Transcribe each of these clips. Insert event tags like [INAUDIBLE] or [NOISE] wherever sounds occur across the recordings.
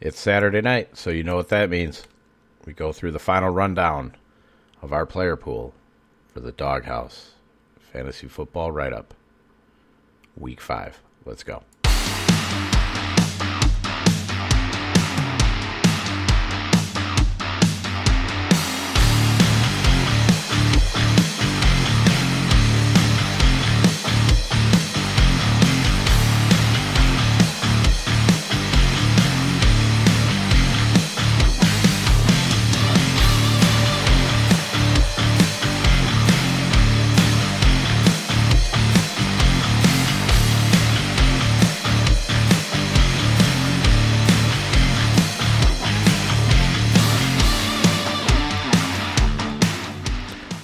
It's Saturday night, so you know what that means. We go through the final rundown of our player pool for the Dawghouse Fantasy Football Write Up, Week 5. Let's go.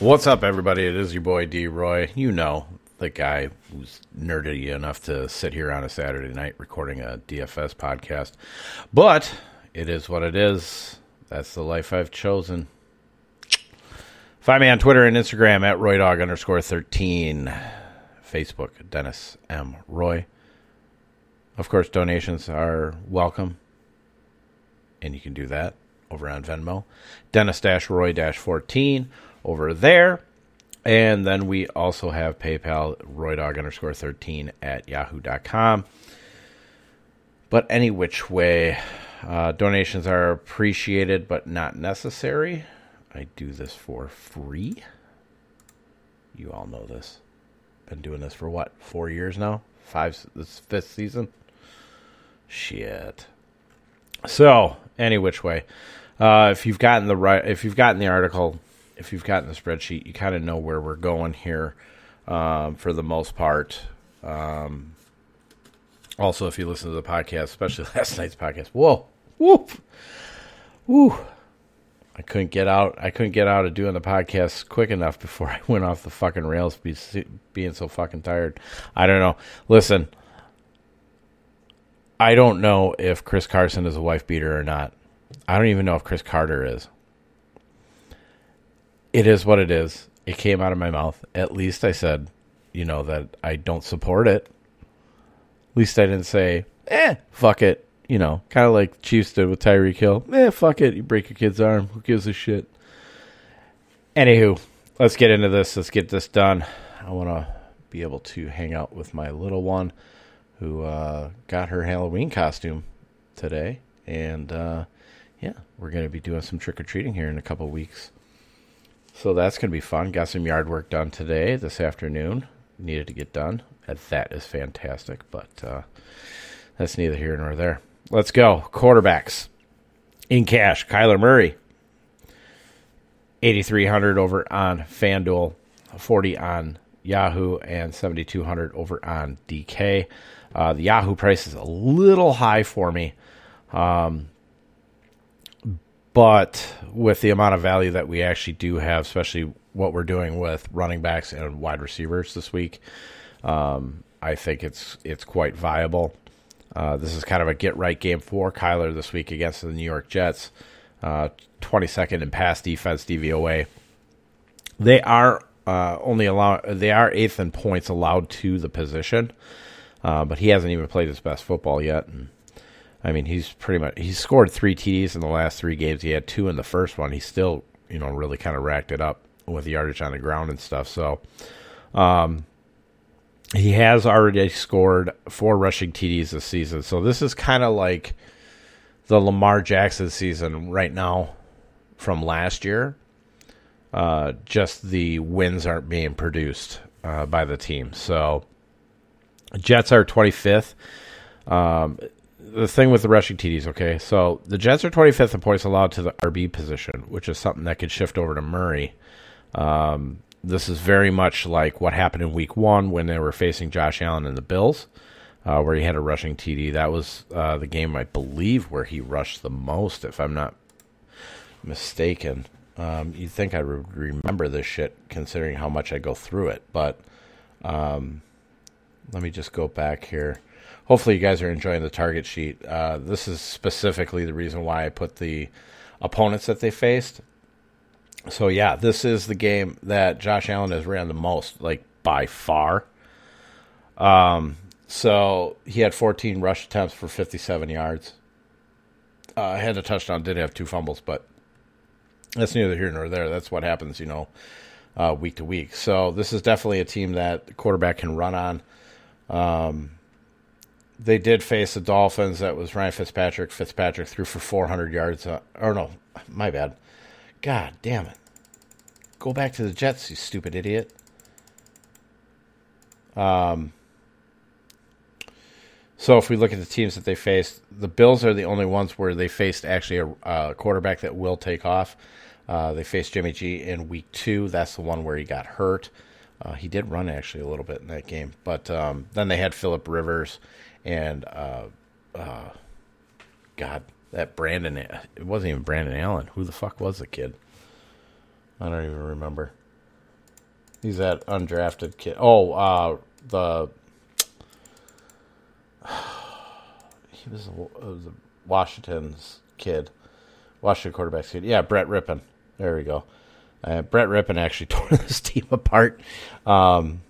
What's up, everybody? It is your boy D Roy. You know, the guy who's nerdy enough to sit here on a Saturday night recording a DFS podcast. But it is what it is. That's the life I've chosen. Find me on Twitter and Instagram at RoyDog underscore 13. Facebook, Dennis M. Roy. Of course, donations are welcome. And you can do that over on Venmo. Dennis Roy 14 over there. And then we also have PayPal, roydog underscore 13 at yahoo.com. But any which way, uh, donations are appreciated but not necessary. I do this for free. You all know this. Been doing this for what? Four years now? Five, this fifth season? Shit. So, any which way. Uh, if you've gotten the right, if you've gotten the article, if you've gotten the spreadsheet, you kind of know where we're going here um, for the most part. Um, also, if you listen to the podcast, especially [LAUGHS] last night's podcast, whoa, whoop, whoo, I couldn't get out. I couldn't get out of doing the podcast quick enough before [LAUGHS] I went off the fucking rails, be, being so fucking tired. I don't know. Listen, I don't know if Chris Carson is a wife beater or not. I don't even know if Chris Carter is it is what it is. It came out of my mouth. At least I said, you know, that I don't support it. At least I didn't say, eh, fuck it. You know, kind of like Chiefs did with Tyreek Hill. Eh, fuck it. You break your kid's arm. Who gives a shit? Anywho, let's get into this. Let's get this done. I want to be able to hang out with my little one who uh, got her Halloween costume today. And uh, yeah, we're going to be doing some trick or treating here in a couple weeks. So that's going to be fun. Got some yard work done today, this afternoon. Needed to get done. That is fantastic, but uh, that's neither here nor there. Let's go. Quarterbacks. In cash, Kyler Murray. 8,300 over on FanDuel, 40 on Yahoo, and 7,200 over on DK. Uh, the Yahoo price is a little high for me. Um, but with the amount of value that we actually do have, especially what we're doing with running backs and wide receivers this week, um, I think it's it's quite viable. Uh, this is kind of a get right game for Kyler this week against the New York Jets. Uh, 22nd in pass defense DVOA. They are uh, only allow they are eighth in points allowed to the position, uh, but he hasn't even played his best football yet. And I mean, he's pretty much he's scored three TDs in the last three games. He had two in the first one. He still, you know, really kind of racked it up with the yardage on the ground and stuff. So, um, he has already scored four rushing TDs this season. So this is kind of like the Lamar Jackson season right now from last year. Uh, just the wins aren't being produced uh, by the team. So Jets are 25th. Um, the thing with the rushing TDs, okay? So the Jets are 25th in points allowed to the RB position, which is something that could shift over to Murray. Um, this is very much like what happened in week one when they were facing Josh Allen and the Bills, uh, where he had a rushing TD. That was uh, the game, I believe, where he rushed the most, if I'm not mistaken. Um, you'd think I would remember this shit considering how much I go through it, but um, let me just go back here hopefully you guys are enjoying the target sheet. Uh, this is specifically the reason why I put the opponents that they faced. So yeah, this is the game that Josh Allen has ran the most, like by far. Um, so he had 14 rush attempts for 57 yards. uh, had a touchdown, did have two fumbles, but that's neither here nor there. That's what happens, you know, uh, week to week. So this is definitely a team that the quarterback can run on. Um, they did face the Dolphins. That was Ryan Fitzpatrick. Fitzpatrick threw for 400 yards. Uh, or no, my bad. God damn it. Go back to the Jets, you stupid idiot. Um, so if we look at the teams that they faced, the Bills are the only ones where they faced actually a, a quarterback that will take off. Uh, they faced Jimmy G in week two. That's the one where he got hurt. Uh, he did run actually a little bit in that game, but um, then they had Philip Rivers and uh, uh God, that Brandon. It wasn't even Brandon Allen. Who the fuck was the kid? I don't even remember. He's that undrafted kid. Oh, uh, the [SIGHS] he was, a, was a Washington's kid, Washington quarterback's kid. Yeah, Brett Rypien. There we go. Uh, Brett Rypien actually [LAUGHS] tore this team apart. Um,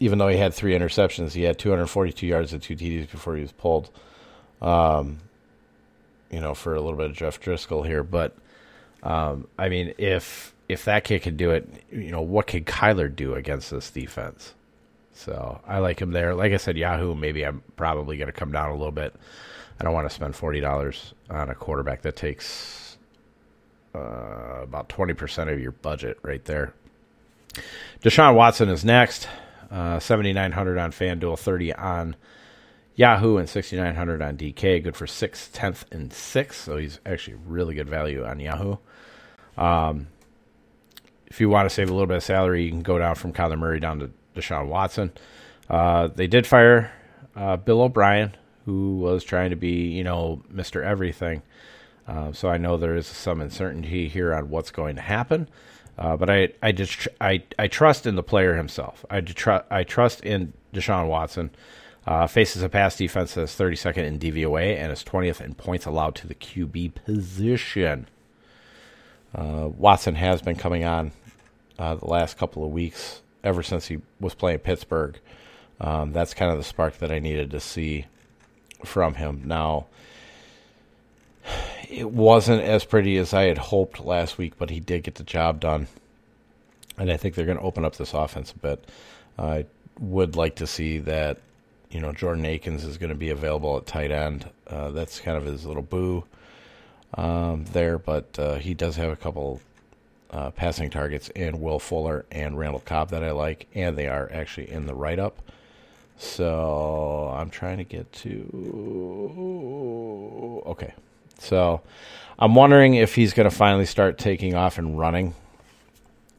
even though he had three interceptions, he had 242 yards and two TDs before he was pulled. Um, you know, for a little bit of Jeff Driskel here, but um, I mean, if if that kid can do it, you know, what can Kyler do against this defense? So I like him there. Like I said, Yahoo, maybe I'm probably going to come down a little bit. I don't want to spend forty dollars on a quarterback that takes uh, about twenty percent of your budget right there. Deshaun Watson is next. Uh, seventy nine hundred on FanDuel, thirty on Yahoo, and sixty nine hundred on DK. Good for sixth, tenth, and sixth. So he's actually really good value on Yahoo. Um, if you want to save a little bit of salary, you can go down from Kyler Murray down to Deshaun Watson. Uh, they did fire uh, Bill O'Brien, who was trying to be, you know, Mr. Everything. Uh, so I know there is some uncertainty here on what's going to happen. Uh, but I, I just, I, I trust in the player himself. I, tr- I trust in Deshaun Watson. Uh, faces a pass defense that's 32nd in DVOA and is 20th in points allowed to the QB position. Uh, Watson has been coming on uh, the last couple of weeks, ever since he was playing Pittsburgh. Um, that's kind of the spark that I needed to see from him. Now, it wasn't as pretty as I had hoped last week, but he did get the job done. And I think they're going to open up this offense a bit. I would like to see that, you know, Jordan Akins is going to be available at tight end. Uh, that's kind of his little boo um, there, but uh, he does have a couple uh, passing targets in Will Fuller and Randall Cobb that I like, and they are actually in the write up. So I'm trying to get to. Okay. So I'm wondering if he's going to finally start taking off and running,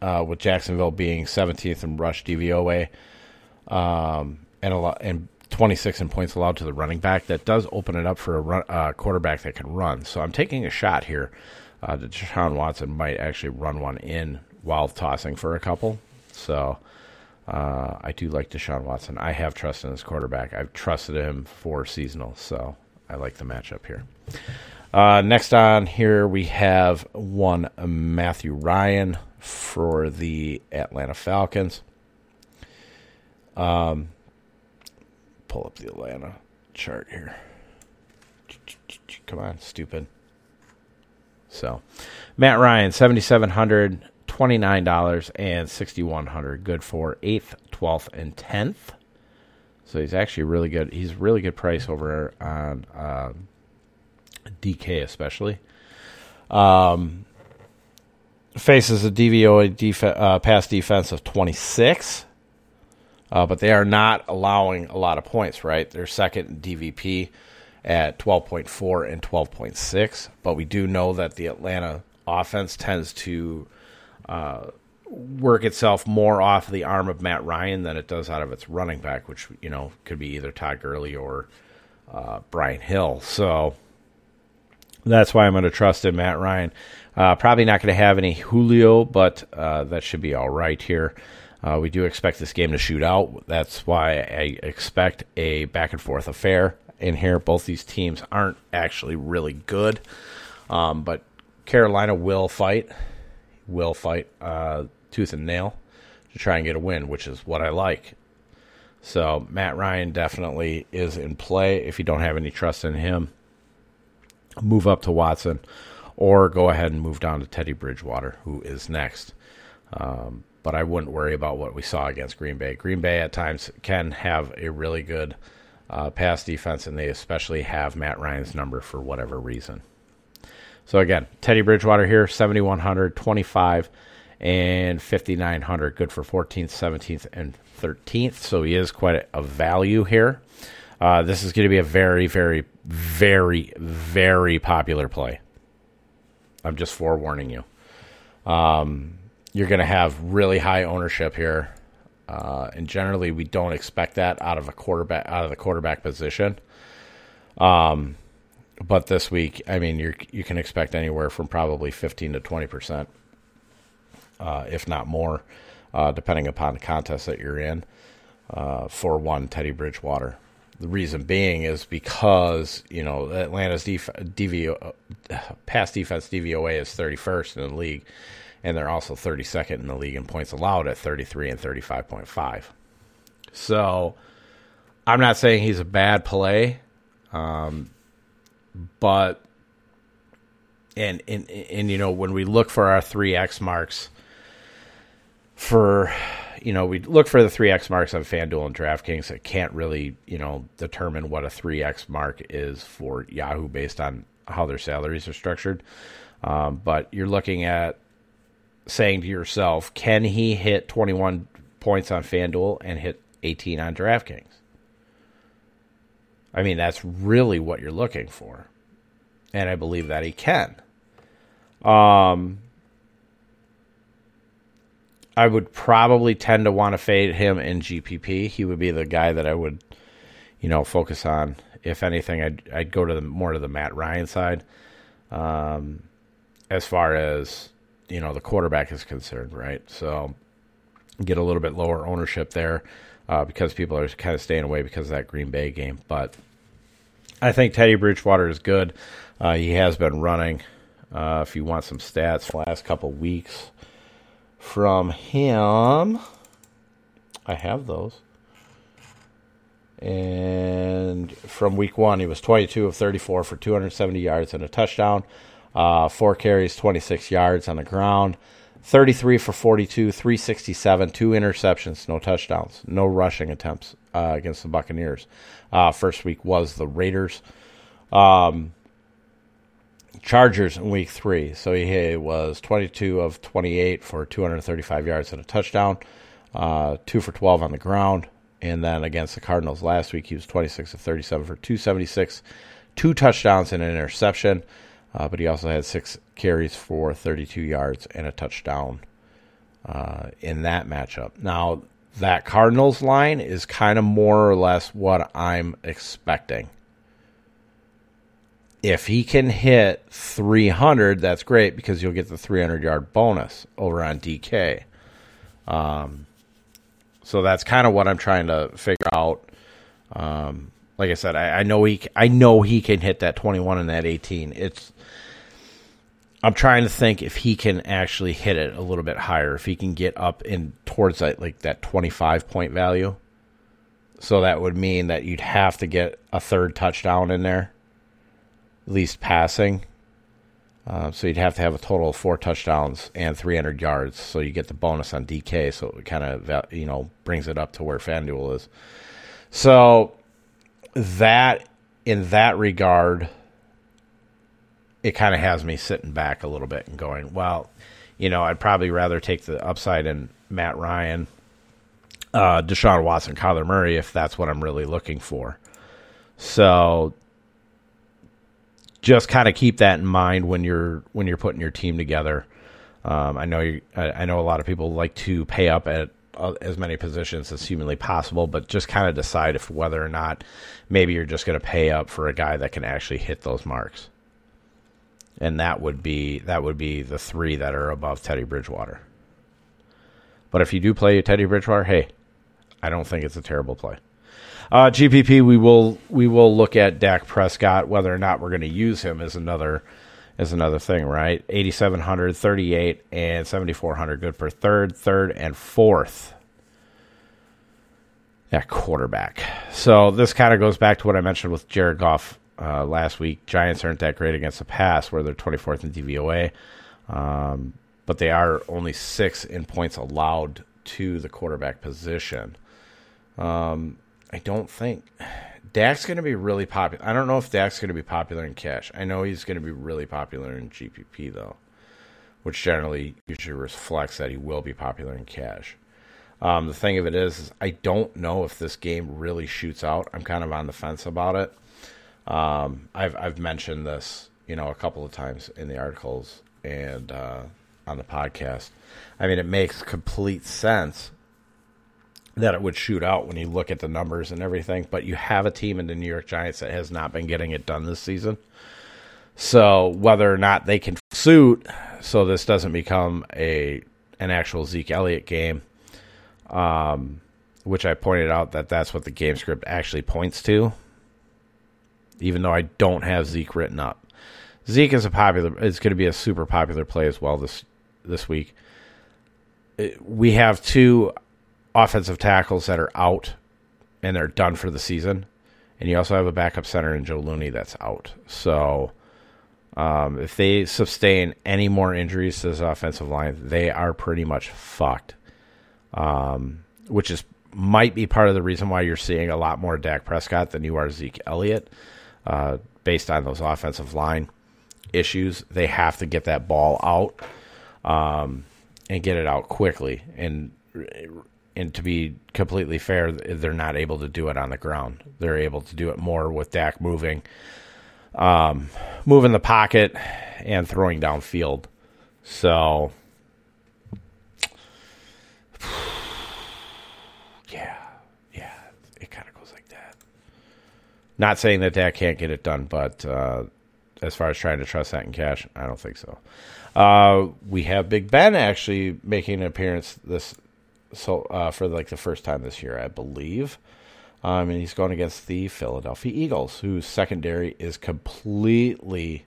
uh, with Jacksonville being 17th in rush DVOA, um, and a lot and 26 in points allowed to the running back. That does open it up for a run, uh, quarterback that can run. So I'm taking a shot here uh, that Deshaun Watson might actually run one in while tossing for a couple. So uh, I do like Deshaun Watson. I have trust in his quarterback. I've trusted him for seasonal, so I like the matchup here. Uh, next on here we have one Matthew Ryan for the Atlanta Falcons. Um, pull up the Atlanta chart here. Come on, stupid. So, Matt Ryan, seventy seven hundred twenty nine dollars and sixty one hundred. Good for eighth, twelfth, and tenth. So he's actually really good. He's really good price over on uh, DK especially. Um, faces a DVOA def- uh, pass defense of twenty six. Uh, but they are not allowing a lot of points, right? They're second in DVP at 12.4 and 12.6. But we do know that the Atlanta offense tends to uh, work itself more off the arm of Matt Ryan than it does out of its running back, which, you know, could be either Todd Gurley or uh, Brian Hill. So that's why I'm going to trust in Matt Ryan. Uh, probably not going to have any Julio, but uh, that should be all right here. Uh, we do expect this game to shoot out. That's why I expect a back and forth affair in here. Both these teams aren't actually really good, um, but Carolina will fight, will fight uh, tooth and nail to try and get a win, which is what I like. So Matt Ryan definitely is in play if you don't have any trust in him. Move up to Watson, or go ahead and move down to Teddy Bridgewater, who is next. Um, but I wouldn't worry about what we saw against Green Bay. Green Bay at times can have a really good uh, pass defense, and they especially have Matt Ryan's number for whatever reason. So again, Teddy Bridgewater here, 7,100, 25, and 5,900. Good for 14th, 17th, and 13th. So he is quite a, value here. Uh, this is going to be a very, very, very, very popular play. I'm just forewarning you. Um, you're going to have really high ownership here, uh, and generally we don't expect that out of a quarterback out of the quarterback position. Um, but this week, I mean, you you can expect anywhere from probably 15 to 20 percent, uh, if not more, uh, depending upon the contest that you're in. Uh, for one, Teddy Bridgewater. The reason being is because you know Atlanta's def- DVO, pass defense DVOA is 31st in the league, and they're also 32nd in the league in points allowed at 33 and 35.5. So, I'm not saying he's a bad play. Um, but and and and you know when we look for our three X marks for you know we look for the three X marks on FanDuel and DraftKings. It can't really you know determine what a three X mark is for Yahoo based on how their salaries are structured. Um, but you're looking at saying to yourself, can he hit 21 points on FanDuel and hit 18 on DraftKings? I mean, that's really what you're looking for. And I believe that he can. Um, I would probably tend to want to fade him in GPP. He would be the guy that I would, you know, focus on. If anything, I'd I'd go to the more to the Matt Ryan side, um, as far as you know the quarterback is concerned, right? So get a little bit lower ownership there uh, because people are kind of staying away because of that Green Bay game. But I think Teddy Bridgewater is good. Uh, he has been running. Uh, if you want some stats, last couple weeks from him, I have those. And from week one, he was 22 of 34 for 270 yards and a touchdown. Uh, four carries, 26 yards on the ground. 33 for 42, 367, two interceptions, no touchdowns, no rushing attempts uh, against the Buccaneers. Uh, first week was the Raiders. Um, Chargers in week three. So he was 22 of 28 for 235 yards and a touchdown, uh, two for 12 on the ground. And then against the Cardinals last week, he was 26 of 37 for 276, two touchdowns and an interception. Uh, but he also had six carries for 32 yards and a touchdown uh, in that matchup. Now, that Cardinals line is kind of more or less what I'm expecting. If he can hit 300, that's great because you'll get the 300 yard bonus over on DK. Um, so that's kind of what I'm trying to figure out. Um, like I said, I, I know he I know he can hit that 21 and that 18. It's I'm trying to think if he can actually hit it a little bit higher, if he can get up in towards that like that 25 point value. So that would mean that you'd have to get a third touchdown in there, at least passing. Uh, so you'd have to have a total of four touchdowns and 300 yards. So you get the bonus on DK. So it kind of you know brings it up to where FanDuel is. So that in that regard it kind of has me sitting back a little bit and going, well, you know, I'd probably rather take the upside in Matt Ryan, uh, Deshaun Watson, Kyler Murray if that's what I'm really looking for. So just kind of keep that in mind when you're when you're putting your team together. Um, I know you, I, I know a lot of people like to pay up at uh, as many positions as humanly possible, but just kind of decide if whether or not maybe you're just going to pay up for a guy that can actually hit those marks and that would be that would be the three that are above Teddy Bridgewater. But if you do play Teddy Bridgewater, hey, I don't think it's a terrible play. Uh, GPP, we will we will look at Dak Prescott. Whether or not we're going to use him is another is another thing, right? 8700, 38, and 7400 good for third, third, and fourth. That quarterback. So this kind of goes back to what I mentioned with Jared Goff uh, last week. Giants aren't that great against the pass, where they're 24th in DVOA, um, but they are only six in points allowed to the quarterback position. Um, I don't think Dak's going to be really popular. I don't know if Dak's going to be popular in cash. I know he's going to be really popular in GPP though, which generally usually reflects that he will be popular in cash. Um, the thing of it is, is, I don't know if this game really shoots out. I'm kind of on the fence about it. Um, I've I've mentioned this, you know, a couple of times in the articles and uh, on the podcast. I mean, it makes complete sense that it would shoot out when you look at the numbers and everything. But you have a team in the New York Giants that has not been getting it done this season. So whether or not they can suit, so this doesn't become a an actual Zeke Elliott game, um, which I pointed out that that's what the game script actually points to. Even though I don't have Zeke written up, Zeke is a popular. It's going to be a super popular play as well this this week. We have two offensive tackles that are out and they're done for the season. And you also have a backup center in Joe Looney that's out. So um, if they sustain any more injuries to this offensive line, they are pretty much fucked. Um, which is might be part of the reason why you're seeing a lot more Dak Prescott than you are Zeke Elliott, uh, based on those offensive line issues. They have to get that ball out um, and get it out quickly. And and to be completely fair, they're not able to do it on the ground. They're able to do it more with Dak moving, um, moving the pocket and throwing downfield. So, [SIGHS] yeah, yeah, it kind of goes like that. Not saying that Dak can't get it done, but uh, as far as trying to trust that in cash, I don't think so. Uh, we have Big Ben actually making an appearance this so uh, for like the first time this year, I believe. Um, and he's going against the Philadelphia Eagles, whose secondary is completely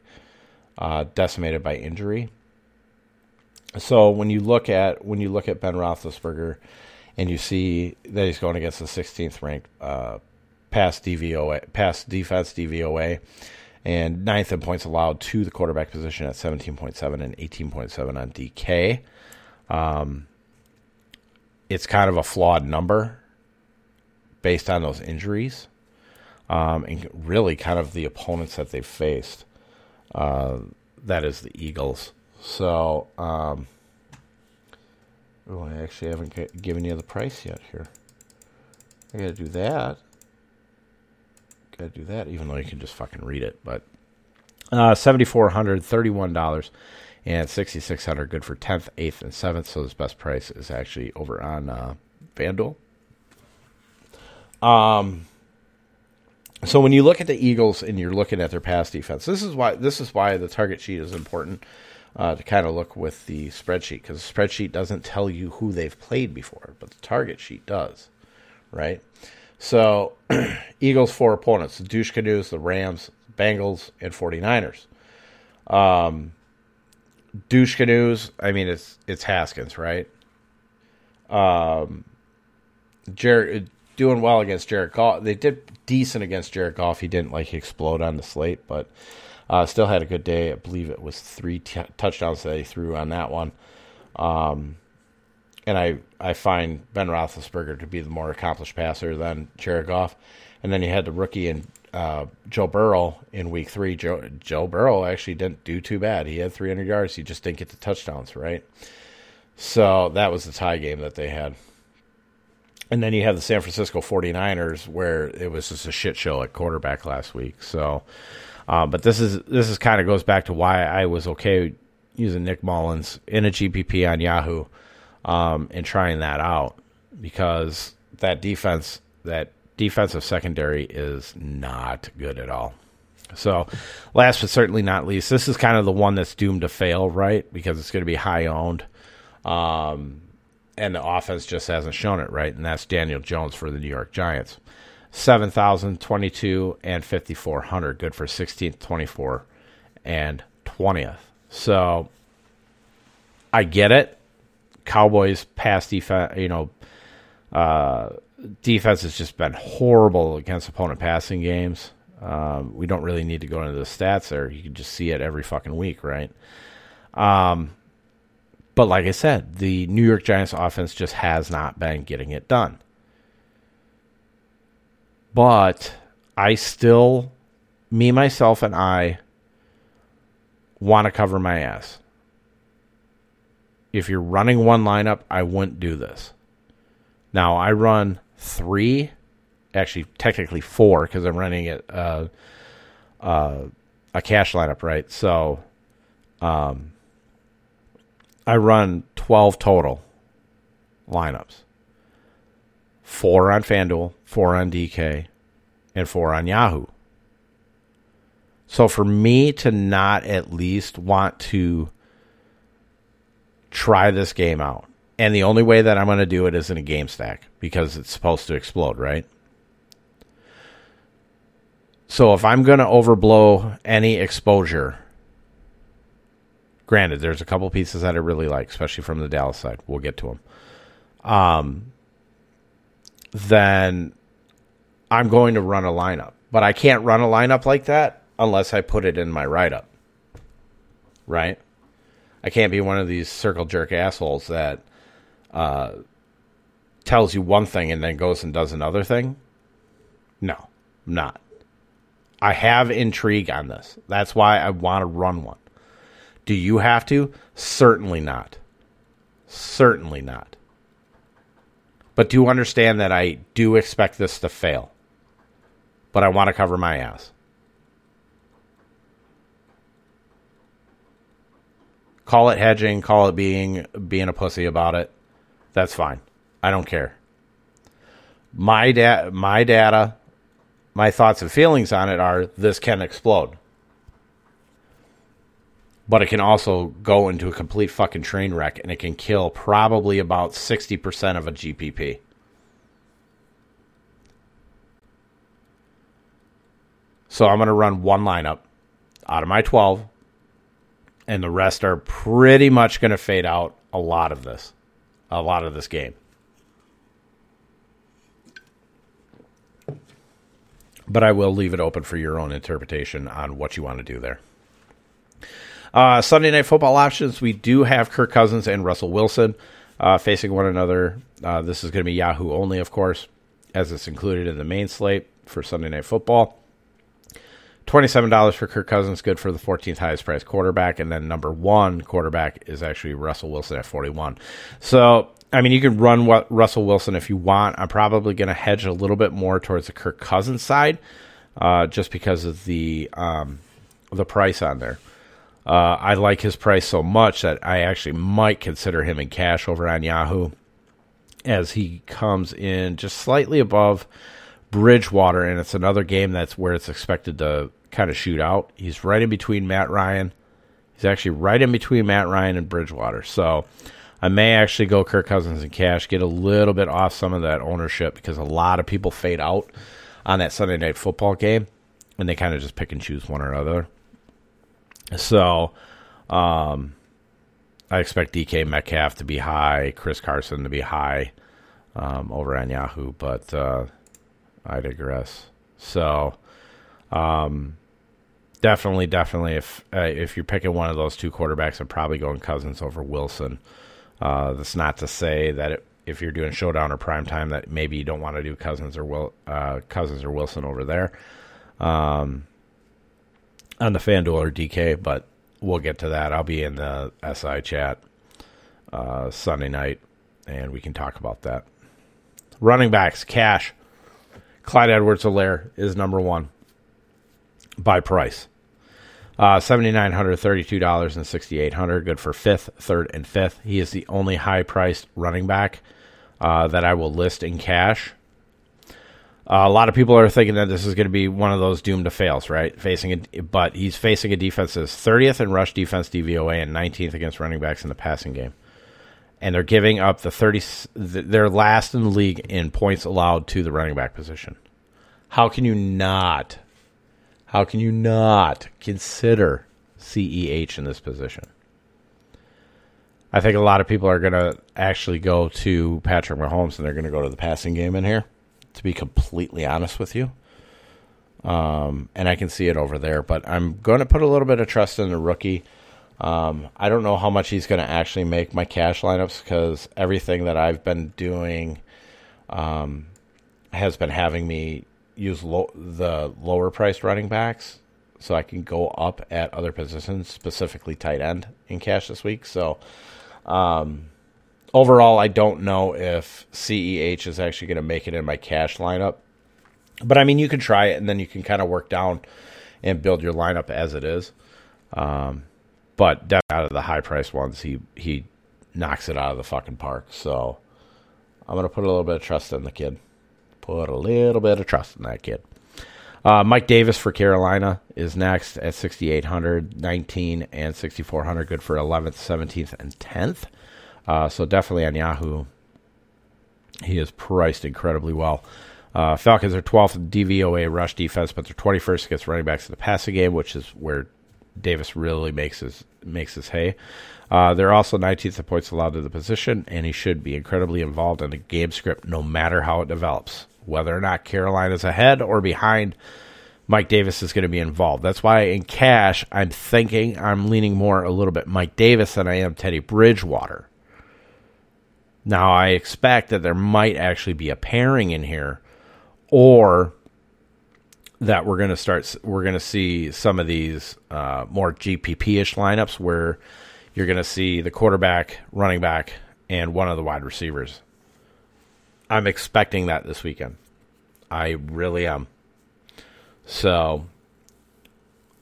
uh, decimated by injury. So when you look at when you look at Ben Roethlisberger, and you see that he's going against the 16th ranked uh, pass DVOA, pass defense DVOA, and ninth in points allowed to the quarterback position at 17.7 and 18.7 on DK. Um, it's kind of a flawed number based on those injuries um, and really kind of the opponents that they've faced. Uh, that is the Eagles. So, um, oh, I actually haven't given you the price yet here. I got to do that. Got to do that, even though you can just fucking read it. But uh, 7400 $31 and 6600 good for 10th 8th and 7th so his best price is actually over on uh, FanDuel um so when you look at the Eagles and you're looking at their pass defense this is why this is why the target sheet is important uh, to kind of look with the spreadsheet because the spreadsheet doesn't tell you who they've played before but the target sheet does right? So [CLEARS THROAT] Eagles four opponents the douche canoes the Rams Bengals and 49ers um, douche canoes. I mean, it's it's Haskins, right? Um, Jared doing well against Jared Goff. They did decent against Jared Goff. He didn't like explode on the slate, but uh, still had a good day. I believe it was three t- touchdowns that he threw on that one. Um, and I I find Ben Roethlisberger to be the more accomplished passer than Jared Goff. And then you had the rookie and uh, Joe Burrow in week three. Joe, Joe Burrow actually didn't do too bad. He had 300 yards. He just didn't get the touchdowns, right? So that was the tie game that they had. And then you have the San Francisco 49ers where it was just a shit show at quarterback last week. So, uh, but this is this is kind of goes back to why I was okay using Nick Mullens in a GPP on Yahoo um, and trying that out because that defense that defensive secondary is not good at all. So, last but certainly not least, this is kind of the one that's doomed to fail, right? Because it's going to be high owned. Um, and the offense just hasn't shown it, right? And that's Daniel Jones for the New York Giants. 7,000, 22, and 5,400. Good for 16th, 24, and 20th. So, I get it. Cowboys pass defense, you know, uh, defense has just been horrible against opponent passing games. Um, we don't really need to go into the stats there. You can just see it every fucking week, right? Um, but like I said, the New York Giants offense just has not been getting it done. But I still, me, myself, and I want to cover my ass. If you're running one lineup, I wouldn't do this. Now, I run three, actually, technically four, because I'm running it uh, uh, a cash lineup, right? So, um, I run 12 total lineups four on FanDuel, four on DK, and four on Yahoo. So for me to not at least want to try this game out, and the only way that I'm going to do it is in a game stack because it's supposed to explode, right? So if I'm going to overblow any exposure, granted, there's a couple pieces that I really like, especially from the Dallas side. We'll get to them. Um, then I'm going to run a lineup. But I can't run a lineup like that unless I put it in my write up. Right? I can't be one of these circle jerk assholes that uh, tells you one thing and then goes and does another thing. No, I'm not. I have intrigue on this. That's why I want to run one. Do you have to? Certainly not. Certainly not. But do understand that I do expect this to fail. But I want to cover my ass. Call it hedging, call it being being a pussy about it. That's fine. I don't care. My da- my data, my thoughts and feelings on it are this can explode. But it can also go into a complete fucking train wreck and it can kill probably about 60% of a GPP. So I'm going to run one lineup out of my 12 and the rest are pretty much going to fade out a lot of this, a lot of this game. But I will leave it open for your own interpretation on what you want to do there. Uh, Sunday night football options. We do have Kirk Cousins and Russell Wilson uh, facing one another. Uh, this is going to be Yahoo only, of course, as it's included in the main slate for Sunday night football. Twenty-seven dollars for Kirk Cousins, good for the 14th highest priced quarterback, and then number one quarterback is actually Russell Wilson at 41. So, I mean, you can run what Russell Wilson if you want. I'm probably going to hedge a little bit more towards the Kirk Cousins side, uh, just because of the um, the price on there. Uh, I like his price so much that I actually might consider him in cash over on Yahoo, as he comes in just slightly above Bridgewater, and it's another game that's where it's expected to kind of shoot out. He's right in between Matt Ryan. He's actually right in between Matt Ryan and Bridgewater. So I may actually go Kirk Cousins and cash, get a little bit off some of that ownership because a lot of people fade out on that Sunday night football game, and they kind of just pick and choose one or another. So um, I expect DK Metcalf to be high, Chris Carson to be high um, over on Yahoo, but. Uh, I digress. So, um, definitely, definitely, if uh, if you're picking one of those two quarterbacks, I'm probably going Cousins over Wilson. Uh, that's not to say that it, if you're doing showdown or prime time, that maybe you don't want to do Cousins or Will uh, Cousins or Wilson over there um, on the FanDuel or DK, but we'll get to that. I'll be in the SI chat uh, Sunday night, and we can talk about that. Running backs, cash. Clyde Edwards Helaire is number one by price. Uh, $7,900, $32, and 6800 Good for fifth, third, and fifth. He is the only high priced running back uh, that I will list in cash. Uh, a lot of people are thinking that this is going to be one of those doomed to fails, right? Facing a, but he's facing a defense that's 30th in rush defense DVOA and 19th against running backs in the passing game and they're giving up the 30 they're last in the league in points allowed to the running back position. How can you not how can you not consider CEH in this position? I think a lot of people are going to actually go to Patrick Mahomes and they're going to go to the passing game in here, to be completely honest with you. Um, and I can see it over there, but I'm going to put a little bit of trust in the rookie. Um, I don't know how much he's going to actually make my cash lineups because everything that I've been doing um, has been having me use lo- the lower priced running backs so I can go up at other positions, specifically tight end in cash this week. So, um, overall, I don't know if CEH is actually going to make it in my cash lineup. But I mean, you can try it and then you can kind of work down and build your lineup as it is. Um, but out of the high price ones, he he knocks it out of the fucking park. So I'm gonna put a little bit of trust in the kid. Put a little bit of trust in that kid. Uh, Mike Davis for Carolina is next at 6,800, 19, and 6,400. Good for 11th, 17th, and 10th. Uh, so definitely on Yahoo, he is priced incredibly well. Uh, Falcons are 12th DVOA rush defense, but they're 21st against running backs in the passing game, which is where Davis really makes his makes his hay. Uh, they're also 19th in points allowed to the position, and he should be incredibly involved in the game script no matter how it develops. Whether or not Carolina's ahead or behind, Mike Davis is going to be involved. That's why in cash, I'm thinking I'm leaning more a little bit Mike Davis than I am Teddy Bridgewater. Now, I expect that there might actually be a pairing in here, or that we're going to start, we're going to see some of these uh, more GPP ish lineups where you're going to see the quarterback, running back, and one of the wide receivers. I'm expecting that this weekend. I really am. So,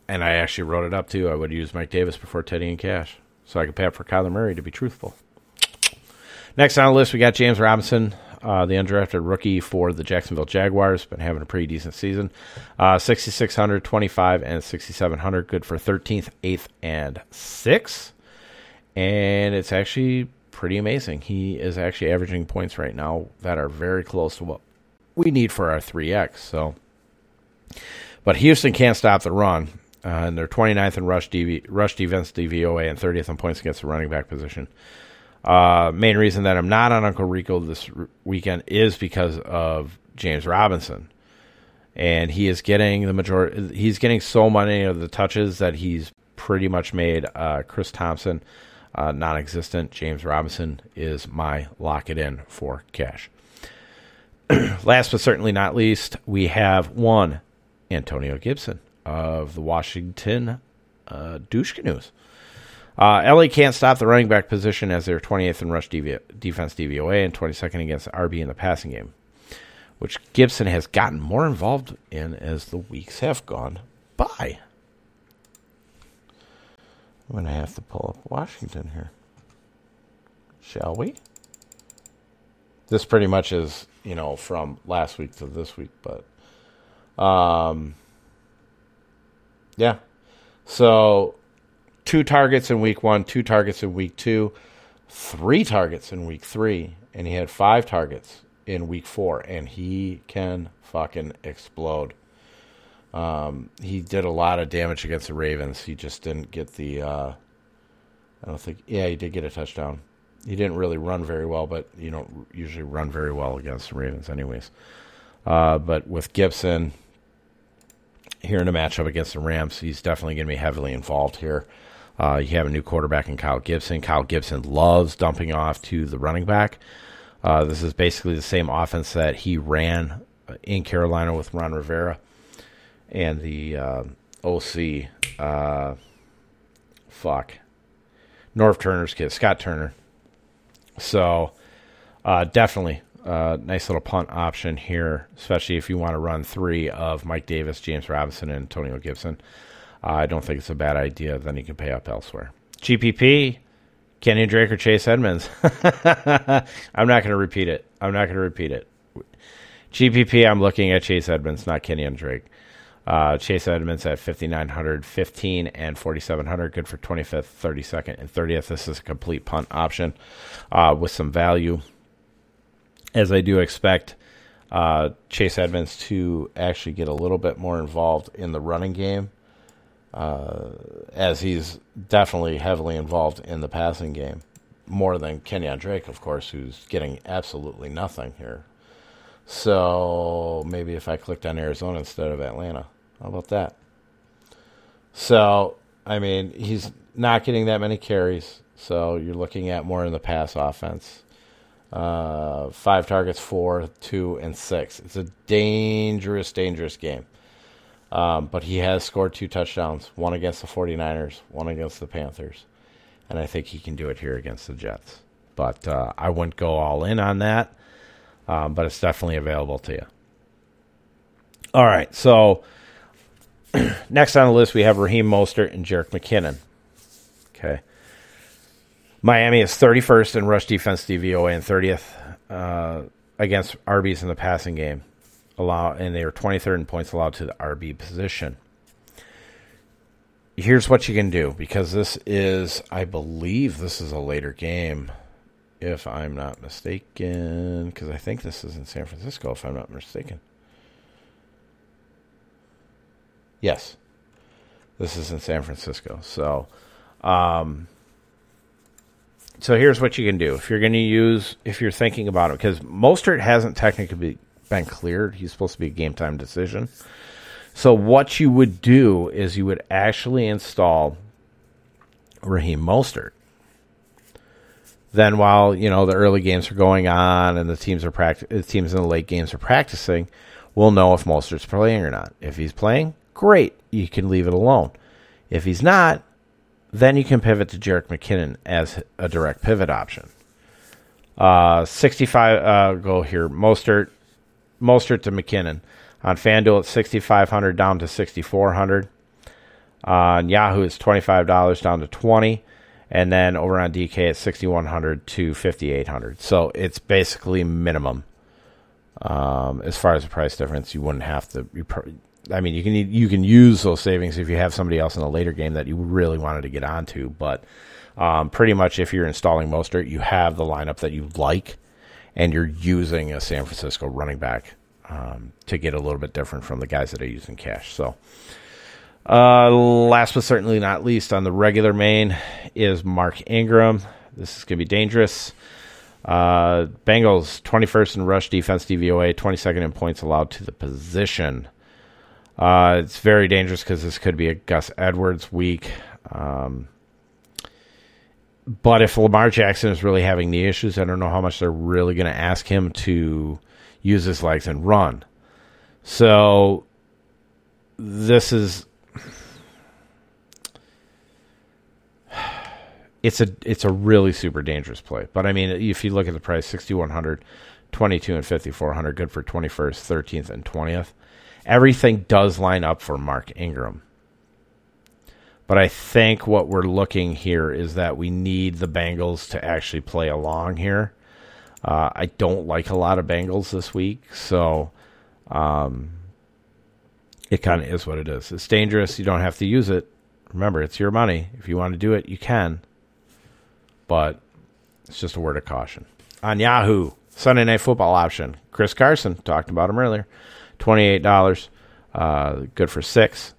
and I actually wrote it up too. I would use Mike Davis before Teddy and Cash, so I could pay up for Kyler Murray to be truthful. Next on the list, we got James Robinson, uh, the undrafted rookie for the Jacksonville Jaguars. Been having a pretty decent season. Uh, 6,600, 25, and 6,700. Good for 13th, 8th, and 6th. And it's actually pretty amazing. He is actually averaging points right now that are very close to what we need for our 3X. So, But Houston can't stop the run. Uh, and they're 29th in rush, DV, rush defense DVOA and 30th in points against the running back position. Uh, main reason that I'm not on Uncle Rico this r- weekend is because of James Robinson, and he is getting the majority. He's getting so many of the touches that he's pretty much made uh, Chris Thompson uh, non-existent. James Robinson is my lock it in for cash. [CLEARS THROAT] Last but certainly not least, we have one Antonio Gibson of the Washington uh, Douche Canoes. Uh, LA can't stop the running back position as they're 28th in rush DV- defense DVOA and 22nd against RB in the passing game, which Gibson has gotten more involved in as the weeks have gone by. I'm going to have to pull up Washington here. Shall we? This pretty much is, you know, from last week to this week, but um yeah. So two targets in week one, two targets in week two, three targets in week three, and he had five targets in week four, and he can fucking explode. Um, he did a lot of damage against the Ravens. He just didn't get the. Uh, I don't think. Yeah, he did get a touchdown. He didn't really run very well, but you don't usually run very well against the Ravens, anyways. Uh, but with Gibson here in a matchup against the Rams, he's definitely going to be heavily involved here. Uh, you have a new quarterback in Kyle Gibson. Kyle Gibson loves dumping off to the running back. Uh, this is basically the same offense that he ran in Carolina with Ron Rivera and the uh, OC. Uh, fuck. Norv Turner's kid, Scott Turner. So uh, definitely a nice little punt option here, especially if you want to run three of Mike Davis, James Robinson, and Antonio Gibson. I don't think it's a bad idea. Then you can pay up elsewhere. GPP, Kenny Drake or Chase Edmonds. [LAUGHS] I'm not going to repeat it. I'm not going to repeat it. GPP, I'm looking at Chase Edmonds, not Kenny and Drake. Uh, Chase Edmonds at 5,900, 15, and 4,700. Good for 25th, 32nd, and 30th. This is a complete punt option uh, with some value. As I do expect uh, Chase Edmonds to actually get a little bit more involved in the running game, uh, as he's definitely heavily involved in the passing game. More than Kenyan Drake, of course, who's getting absolutely nothing here so maybe if I clicked on Arizona instead of Atlanta. How about that? So, I mean, he's not getting that many carries. So you're looking at more in the pass offense. Uh, five targets, four, two, and six. It's a dangerous, dangerous game. Um, but he has scored two touchdowns one against the 49ers, one against the Panthers. And I think he can do it here against the Jets. But uh, I wouldn't go all in on that. Um, but it's definitely available to you. All right. So [CLEARS THROAT] next on the list, we have Raheem Mostert and Jerick McKinnon. Okay. Miami is 31st in rush defense DVOA and 30th uh, against RBs in the passing game. Allow and they are 23rd in points allowed to the RB position. Here's what you can do because this is, I believe, this is a later game, if I'm not mistaken. Because I think this is in San Francisco, if I'm not mistaken. Yes, this is in San Francisco. So, um, so here's what you can do if you're going to use if you're thinking about it because Mostert hasn't technically been cleared. He's supposed to be a game time decision. So what you would do is you would actually install Raheem Mostert. Then while you know the early games are going on and the teams are practi- the teams in the late games are practicing, we'll know if Mostert's playing or not. If he's playing, great, you can leave it alone. If he's not, then you can pivot to Jerick McKinnon as a direct pivot option. Uh, 65, uh, go here. Mostert, Mostert to McKinnon. On FanDuel, it's 6500 down to 6400 On Yahoo, it's $25 down to 20 And then over on DK, it's 6100 to 5800 So it's basically minimum. Um, as far as the price difference, you wouldn't have to. I mean, you can you can use those savings if you have somebody else in a later game that you really wanted to get onto. But um, pretty much, if you're installing Mostert, you have the lineup that you like, and you're using a San Francisco running back um, to get a little bit different from the guys that are using cash. So, uh, last but certainly not least, on the regular main is Mark Ingram. This is going to be dangerous. Uh, Bengals 21st in rush defense DVOA, 22nd in points allowed to the position. Uh, it's very dangerous because this could be a Gus Edwards week. Um, but if Lamar Jackson is really having knee issues, I don't know how much they're really going to ask him to use his legs and run. So this is [SIGHS] it's a it's a really super dangerous play. But I mean, if you look at the price, 6100, 22 and 5400 good for 21st, 13th and 20th everything does line up for Mark Ingram. But I think what we're looking here is that we need the Bengals to actually play along here. Uh, I don't like a lot of Bengals this week, so um, it kind of is what it is. It's dangerous. You don't have to use it. Remember, it's your money. If you want to do it, you can. But it's just a word of caution. On Yahoo, Sunday Night Football option. Chris Carson, talked about him earlier. $28. Uh, good for six.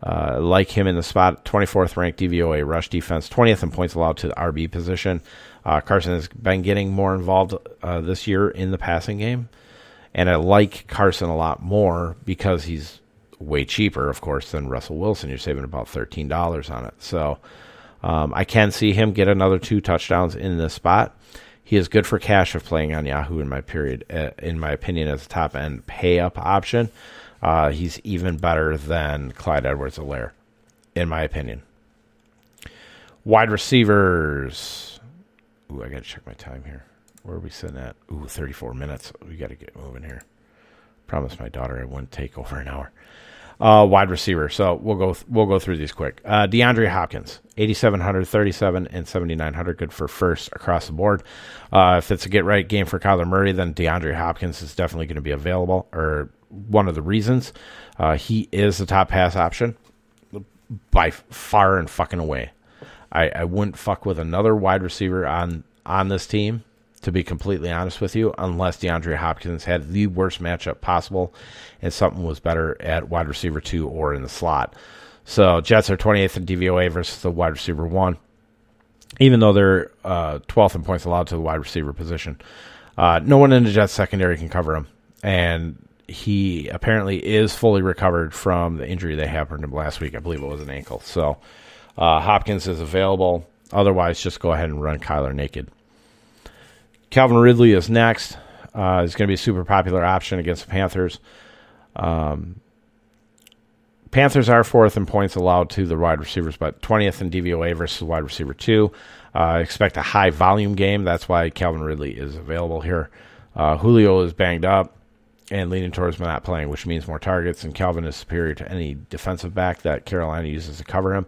Uh, like him in the spot, 24th ranked DVOA rush defense, 20th in points allowed to the RB position. Uh, Carson has been getting more involved uh, this year in the passing game, and I like Carson a lot more because he's way cheaper, of course, than Russell Wilson. You're saving about thirteen dollars on it, so um, I can see him get another two touchdowns in this spot. He is good for cash of playing on Yahoo in my period, uh, in my opinion, as a top end pay up option. Uh, he's even better than Clyde Edwards Helaire, in my opinion. Wide receivers. Ooh, I got to check my time here. Where are we sitting at? Ooh, 34 minutes. We got to get moving here. Promised my daughter I wouldn't take over an hour uh, wide receiver. So we'll go th- we'll go through these quick. Uh, DeAndre Hopkins, 8,700, 37, and 7,900. Good for first across the board. Uh, if it's a get right game for Kyler Murray, then DeAndre Hopkins is definitely going to be available, or one of the reasons. Uh, he is the top pass option by far and fucking away. I, I wouldn't fuck with another wide receiver on on this team to be completely honest with you, unless DeAndre Hopkins had the worst matchup possible and something was better at wide receiver two or in the slot. So Jets are 28th in DVOA versus the wide receiver one, even though they're uh, 12th in points allowed to the wide receiver position. Uh, no one in the Jets secondary can cover him, And he apparently is fully recovered from the injury they happened him last week. I believe it was an ankle. So uh, Hopkins is available. Otherwise, just go ahead and run Kyler naked. Calvin Ridley is next. Uh, he's going to be a super popular option against the Panthers. Um, Panthers are fourth in points allowed to the wide receivers, but 20th in DVOA versus wide receiver two. Uh, expect a high volume game. That's why Calvin Ridley is available here. Uh, Julio is banged up and leaning towards not playing, which means more targets, and Calvin is superior to any defensive back that Carolina uses to cover him.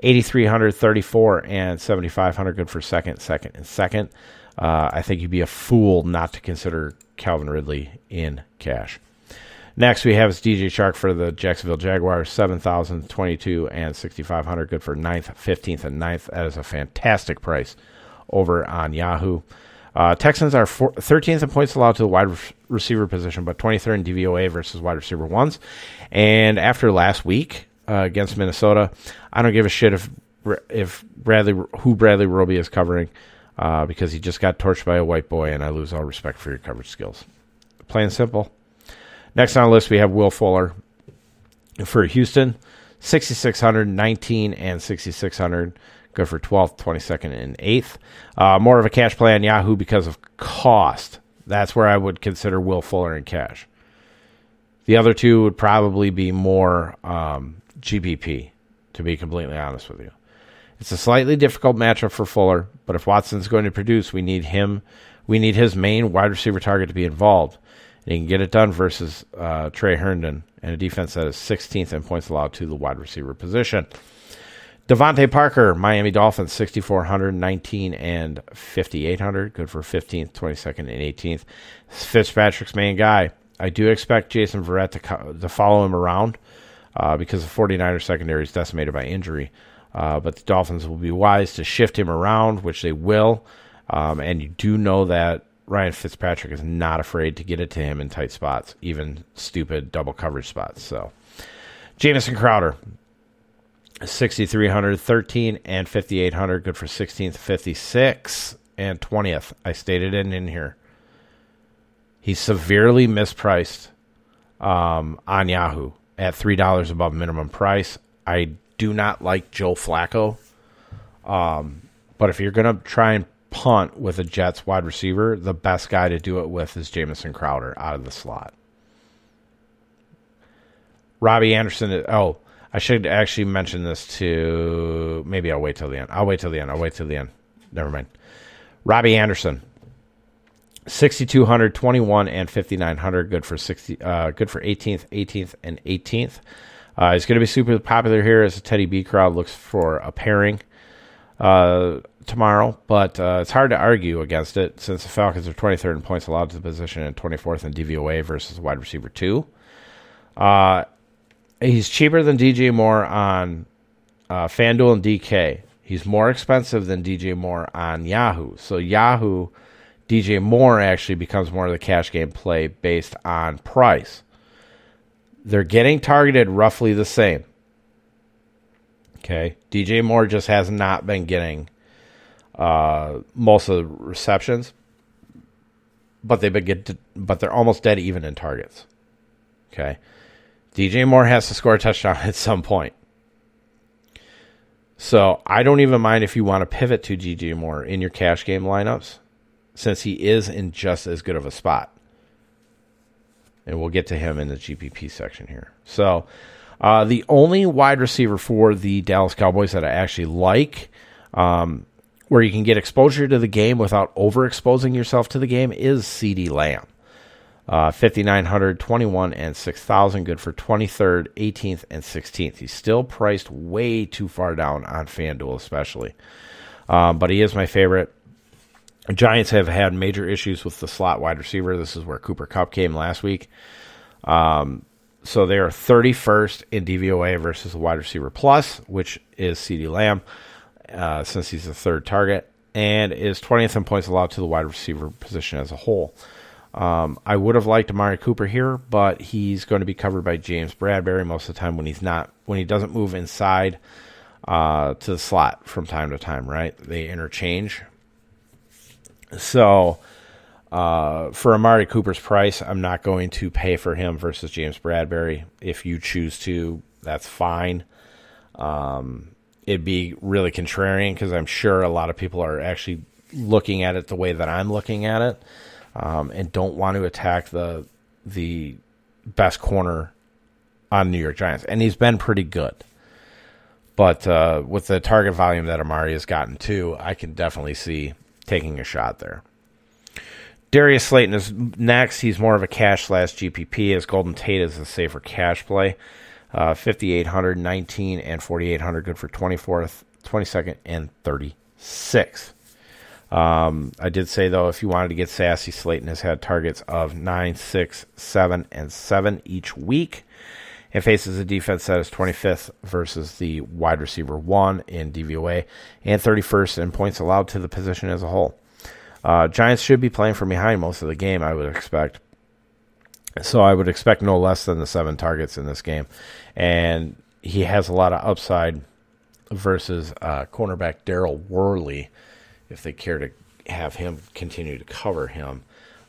8,300, 34, and 7,500, good for second, second, and second. Uh, I think you'd be a fool not to consider Calvin Ridley in cash. Next, we have DJ Chark for the Jacksonville Jaguars, 7,022 and 6,500, good for 9th, 15th, and 9th. That is a fantastic price over on Yahoo. Uh, Texans are four, 13th in points allowed to the wide receiver position, but 23rd in DVOA versus wide receiver ones. And after last week uh, against Minnesota, I don't give a shit if if Bradley who Bradley Roby is covering uh, because he just got torched by a white boy, and I lose all respect for your coverage skills. Plain simple. Next on the list, we have Will Fuller for Houston, 6,600, 19, and 6,600. Good for 12th, 22nd, and 8th. Uh, more of a cash play on Yahoo because of cost. That's where I would consider Will Fuller in cash. The other two would probably be more um, GPP, to be completely honest with you. It's a slightly difficult matchup for Fuller, but if Watson's going to produce, we need him. We need his main wide receiver target to be involved. And he can get it done versus uh, Tre Herndon and a defense that is 16th in points allowed to the wide receiver position. DeVante Parker, Miami Dolphins, 6,400, 19, and 5,800. Good for 15th, 22nd, and 18th. Fitzpatrick's main guy. I do expect Jason Verrett to, to follow him around uh, because the 49ers secondary is decimated by injury. Uh, but the Dolphins will be wise to shift him around, which they will. Um, and you do know that Ryan Fitzpatrick is not afraid to get it to him in tight spots, even stupid double coverage spots. So, Jamison Crowder, 6,300, 13, and 5,800. Good for 16th, 56, and 20th. I stated it in here. He's severely mispriced um, on Yahoo at $3 above minimum price. I do not like Joe Flacco. Um, but if you're going to try and punt with a Jets wide receiver, the best guy to do it with is Jamison Crowder out of the slot. Robbie Anderson. Oh, I should actually mention this to. Maybe I'll wait till the end. I'll wait till the end. I'll wait till the end. Never mind. Robbie Anderson. 6200 21 and 5900 good for 60 uh, good for 18th 18th and 18th uh, he's going to be super popular here as a teddy b crowd looks for a pairing uh, tomorrow but uh, it's hard to argue against it since the falcons are 23rd in points allowed to the position and 24th in dvoa versus wide receiver 2 uh, he's cheaper than DJ Moore on uh, FanDuel and DK. He's more expensive than DJ Moore on Yahoo. So Yahoo, DJ Moore actually becomes more of the cash game play based on price. They're getting targeted roughly the same. Okay, DJ Moore just has not been getting uh, most of the receptions, but they've been get, to, but they're almost dead even in targets. Okay, DJ Moore has to score a touchdown [LAUGHS] at some point. So I don't even mind if you want to pivot to DJ Moore in your cash game lineups, since he is in just as good of a spot. And we'll get to him in the GPP section here. So uh, the only wide receiver for the Dallas Cowboys that I actually like, um, where you can get exposure to the game without overexposing yourself to the game, is CeeDee Lamb. Uh, 5,900, 21, and 6,000. Good for 23rd, 18th, and 16th. He's still priced way too far down on FanDuel, especially. Um, but he is my favorite. Giants have had major issues with the slot wide receiver. This is where Cooper Kupp came last week. Um, so they are 31st in DVOA versus the wide receiver plus, which is CeeDee Lamb, uh, since he's the third target, and is 20th in points allowed to the wide receiver position as a whole. Um, I would have liked Amari Cooper here, but he's going to be covered by James Bradberry most of the time when he's not when he doesn't move inside uh, to the slot from time to time. Right? They interchange. So Uh, for Amari Cooper's price, I'm not going to pay for him versus James Bradberry. If you choose to, that's fine. Um, it'd be really contrarian because I'm sure a lot of people are actually looking at it the way that I'm looking at it, um, and don't want to attack the the best corner on New York Giants, and he's been pretty good. But uh, with the target volume that Amari has gotten to, I can definitely see taking a shot there. Darius Slayton is next. He's more of a cash slash GPP, as Golden Tate is a safer cash play. Uh, 5,800, 19, and 4,800, good for 24th, 22nd, and 36th. Um, I did say, though, if you wanted to get sassy, Slayton has had targets of 9, 6, 7, and 7 each week. It faces a defense that is 25th versus the wide receiver 1 in DVOA and 31st in points allowed to the position as a whole. Uh, Giants should be playing from behind most of the game, I would expect. So I would expect no less than the seven targets in this game. And he has a lot of upside versus uh, cornerback Daryl Worley if they care to have him continue to cover him.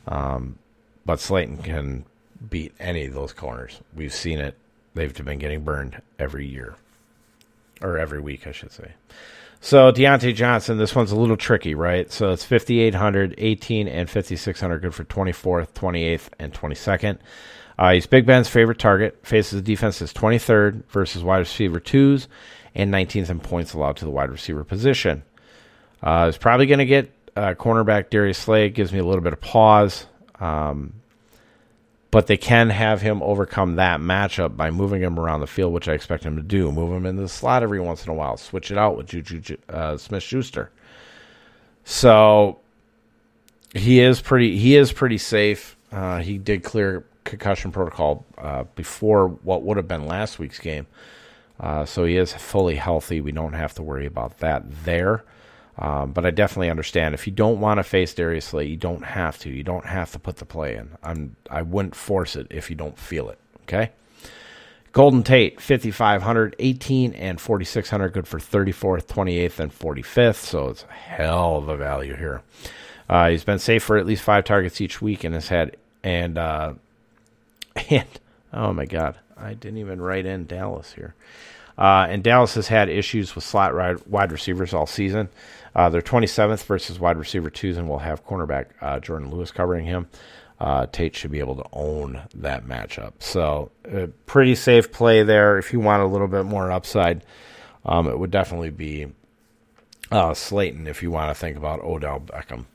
Um, but Slayton can beat any of those corners. We've seen it they've been getting burned every year or every week, I should say. So Diontae Johnson, this one's a little tricky, right? So it's 5,800, 18, and 5,600, good for 24th, 28th, and 22nd. Uh, he's Big Ben's favorite target. Faces the defense as 23rd versus wide receiver twos, and 19th in points allowed to the wide receiver position. Uh, he's probably going to get uh, cornerback Darius Slay. Gives me a little bit of pause. Um, but they can have him overcome that matchup by moving him around the field, which I expect him to do. Move him into the slot every once in a while, switch it out with Juju uh, Smith Schuster. So he is pretty. He is pretty safe. Uh, he did clear concussion protocol uh, before what would have been last week's game, uh, so he is fully healthy. We don't have to worry about that there. Um, but I definitely understand if you don't want to face Darius Slay, you don't have to. You don't have to put the play in. I'm I wouldn't force it if you don't feel it. Okay. Golden Tate, 5,500, 18, and 4,600, good for 34th, 28th, and 45th. So it's a hell of a value here. Uh, he's been safe for at least five targets each week and has had, and, uh, [LAUGHS] and, oh my God, I didn't even write in Dallas here. Uh, and Dallas has had issues with slot wide receivers all season. Uh, they're 27th versus wide receiver twos, and we'll have cornerback uh, Jourdan Lewis covering him. Uh, Tate should be able to own that matchup. So, pretty safe play there. If you want a little bit more upside, um, it would definitely be uh, Slayton if you want to think about Odell Beckham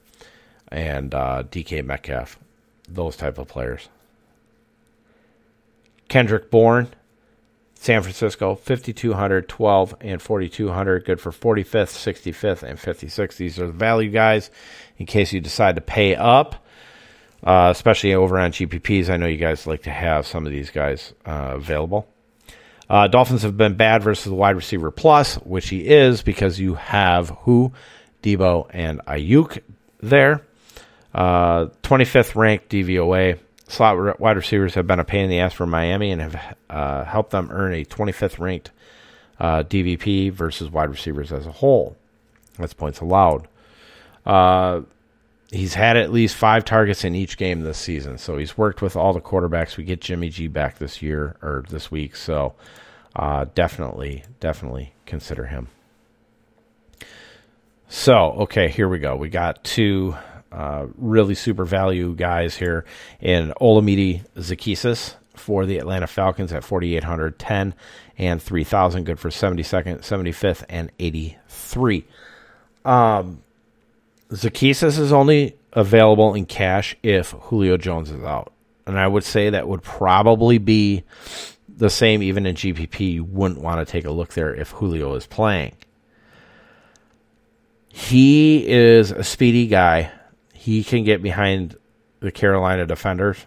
and uh, DK Metcalf, those type of players. Kendrick Bourne San Francisco, 5,200, 12, and 4,200. Good for 45th, 65th, and 56th. These are the value guys in case you decide to pay up, uh, especially over on GPPs. I know you guys like to have some of these guys uh, available. Uh, Dolphins have been bad versus the wide receiver plus, which he is because you have who, Deebo, and Aiyuk there. 25th uh, ranked DVOA slot wide receivers have been a pain in the ass for Miami and have uh, helped them earn a 25th ranked uh, DVP versus wide receivers as a whole. That's points allowed. Uh, he's had at least five targets in each game this season, so he's worked with all the quarterbacks. We get Jimmy G back this year or this week, so uh, definitely, definitely consider him. So, okay, here we go. We got two uh, really super value guys here in Olamide Zaccheaus for the Atlanta Falcons at 4,800, 10, and 3,000. Good for 72nd, 75th, and 83. Um, Zaccheaus is only available in cash if Julio Jones is out. And I would say that would probably be the same even in GPP. You wouldn't want to take a look there if Julio is playing. He is a speedy guy he can get behind the Carolina defenders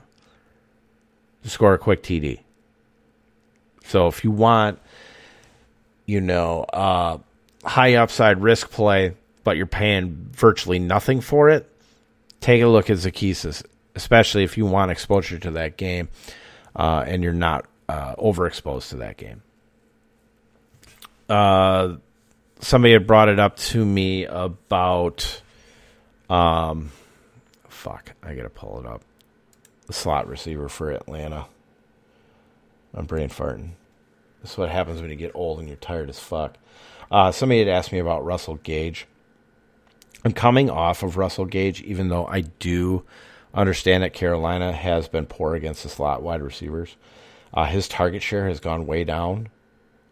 to score a quick TD. So if you want, you know, uh, high upside risk play, but you're paying virtually nothing for it, take a look at Zaccheaus, especially if you want exposure to that game uh, and you're not uh, overexposed to that game. Uh, somebody had brought it up to me about um, fuck, I gotta pull it up. The slot receiver for Atlanta. I'm brain farting. This is what happens when you get old and you're tired as fuck. Uh, somebody had asked me about Russell Gage. I'm coming off of Russell Gage, even though I do understand that Carolina has been poor against the slot wide receivers. Uh, his target share has gone way down.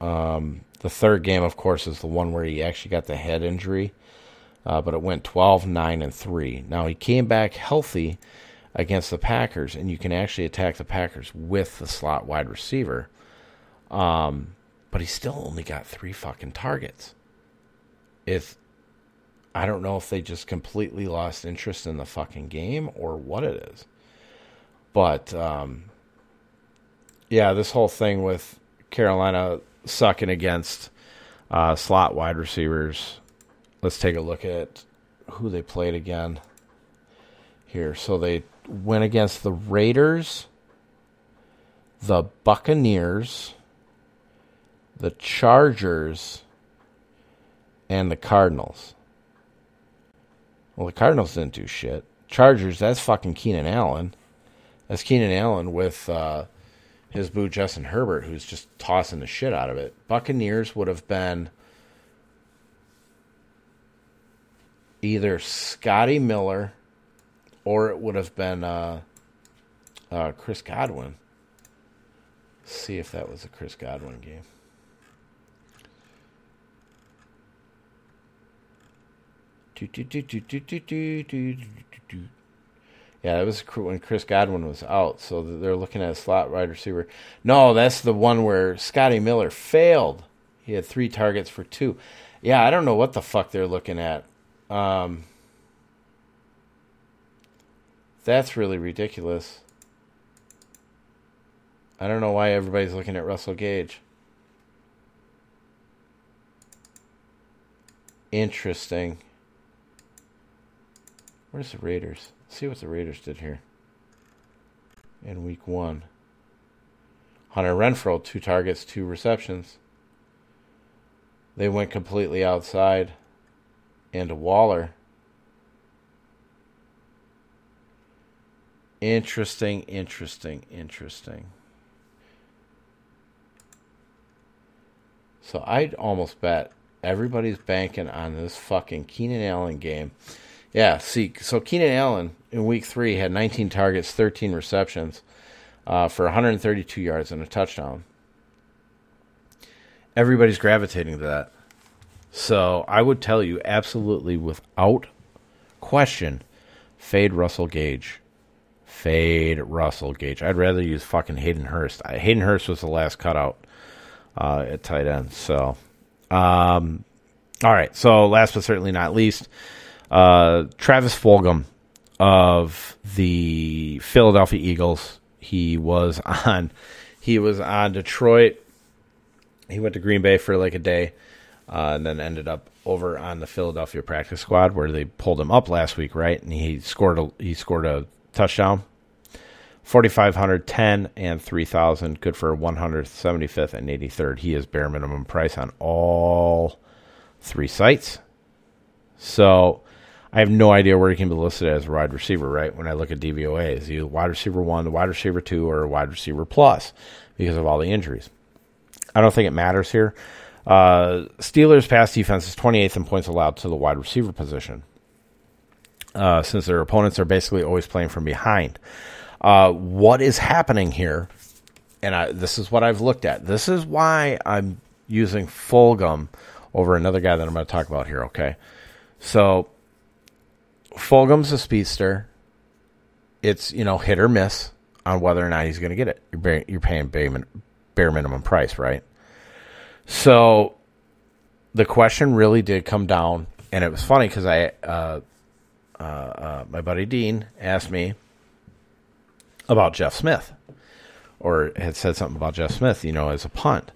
Um, the third game, of course, is the one where he actually got the head injury, uh, but it went 12, 9, and 3. Now, he came back healthy against the Packers, and you can actually attack the Packers with the slot wide receiver. Um, but he still only got three fucking targets. If I don't know if they just completely lost interest in the fucking game or what it is. But um, yeah, this whole thing with Carolina sucking against uh, slot wide receivers. Let's take a look at who they played again here. So they went against the Raiders, the Buccaneers, the Chargers, and the Cardinals. Well, the Cardinals didn't do shit. Chargers, that's fucking Keenan Allen. That's Keenan Allen with uh, his boo Justin Herbert, who's just tossing the shit out of it. Buccaneers would have been either Scotty Miller or it would have been uh, uh, Chris Godwin. Let's see if that was a Chris Godwin game. Yeah, that was when Chris Godwin was out, so they're looking at a slot wide receiver. No, that's the one where Scotty Miller failed. He had three targets for two. Yeah, I don't know what the fuck they're looking at. Um, that's really ridiculous. I don't know why everybody's looking at Russell Gage. Interesting. Where's the Raiders? Let's see what the Raiders did here. In week one. Hunter Renfrow, two targets, two receptions. They went completely outside. And Waller. Interesting, interesting, interesting. So I'd almost bet everybody's banking on this fucking Keenan Allen game. Yeah, see, so Keenan Allen in week three had 19 targets, 13 receptions uh, for 132 yards and a touchdown. Everybody's gravitating to that. So I would tell you absolutely without question fade Russell Gage. Fade Russell Gage. I'd rather use fucking Hayden Hurst. Hayden Hurst was the last cutout uh, at tight end. So, um, all right. So last but certainly not least, uh, Travis Fulgham of the Philadelphia Eagles. He was [LAUGHS] on. He was on Detroit. He went to Green Bay for like a day, uh, and then ended up over on the Philadelphia practice squad where they pulled him up last week, right? And he scored a he scored a touchdown. 4,510 and 3000 good for 175th and 83rd he is bare minimum price on all three sites so I have no idea where he can be listed as a wide receiver, right? When I look at DVOA, is he wide receiver one, wide receiver two, or wide receiver plus because of all the injuries? I don't think it matters here. Uh, Steelers' pass defense is 28th in points allowed to the wide receiver position, uh, since their opponents are basically always playing from behind. Uh, what is happening here? And I, this is what I've looked at. This is why I'm using Fulgham over another guy that I'm going to talk about here. Okay, so Fulgham's a speedster. It's you know hit or miss on whether or not he's going to get it. You're, you're paying bare minimum price, right? So the question really did come down, and it was funny because I, uh, uh, uh, my buddy Dean asked me about Jeff Smith, or had said something about Jeff Smith, you know, as a punt.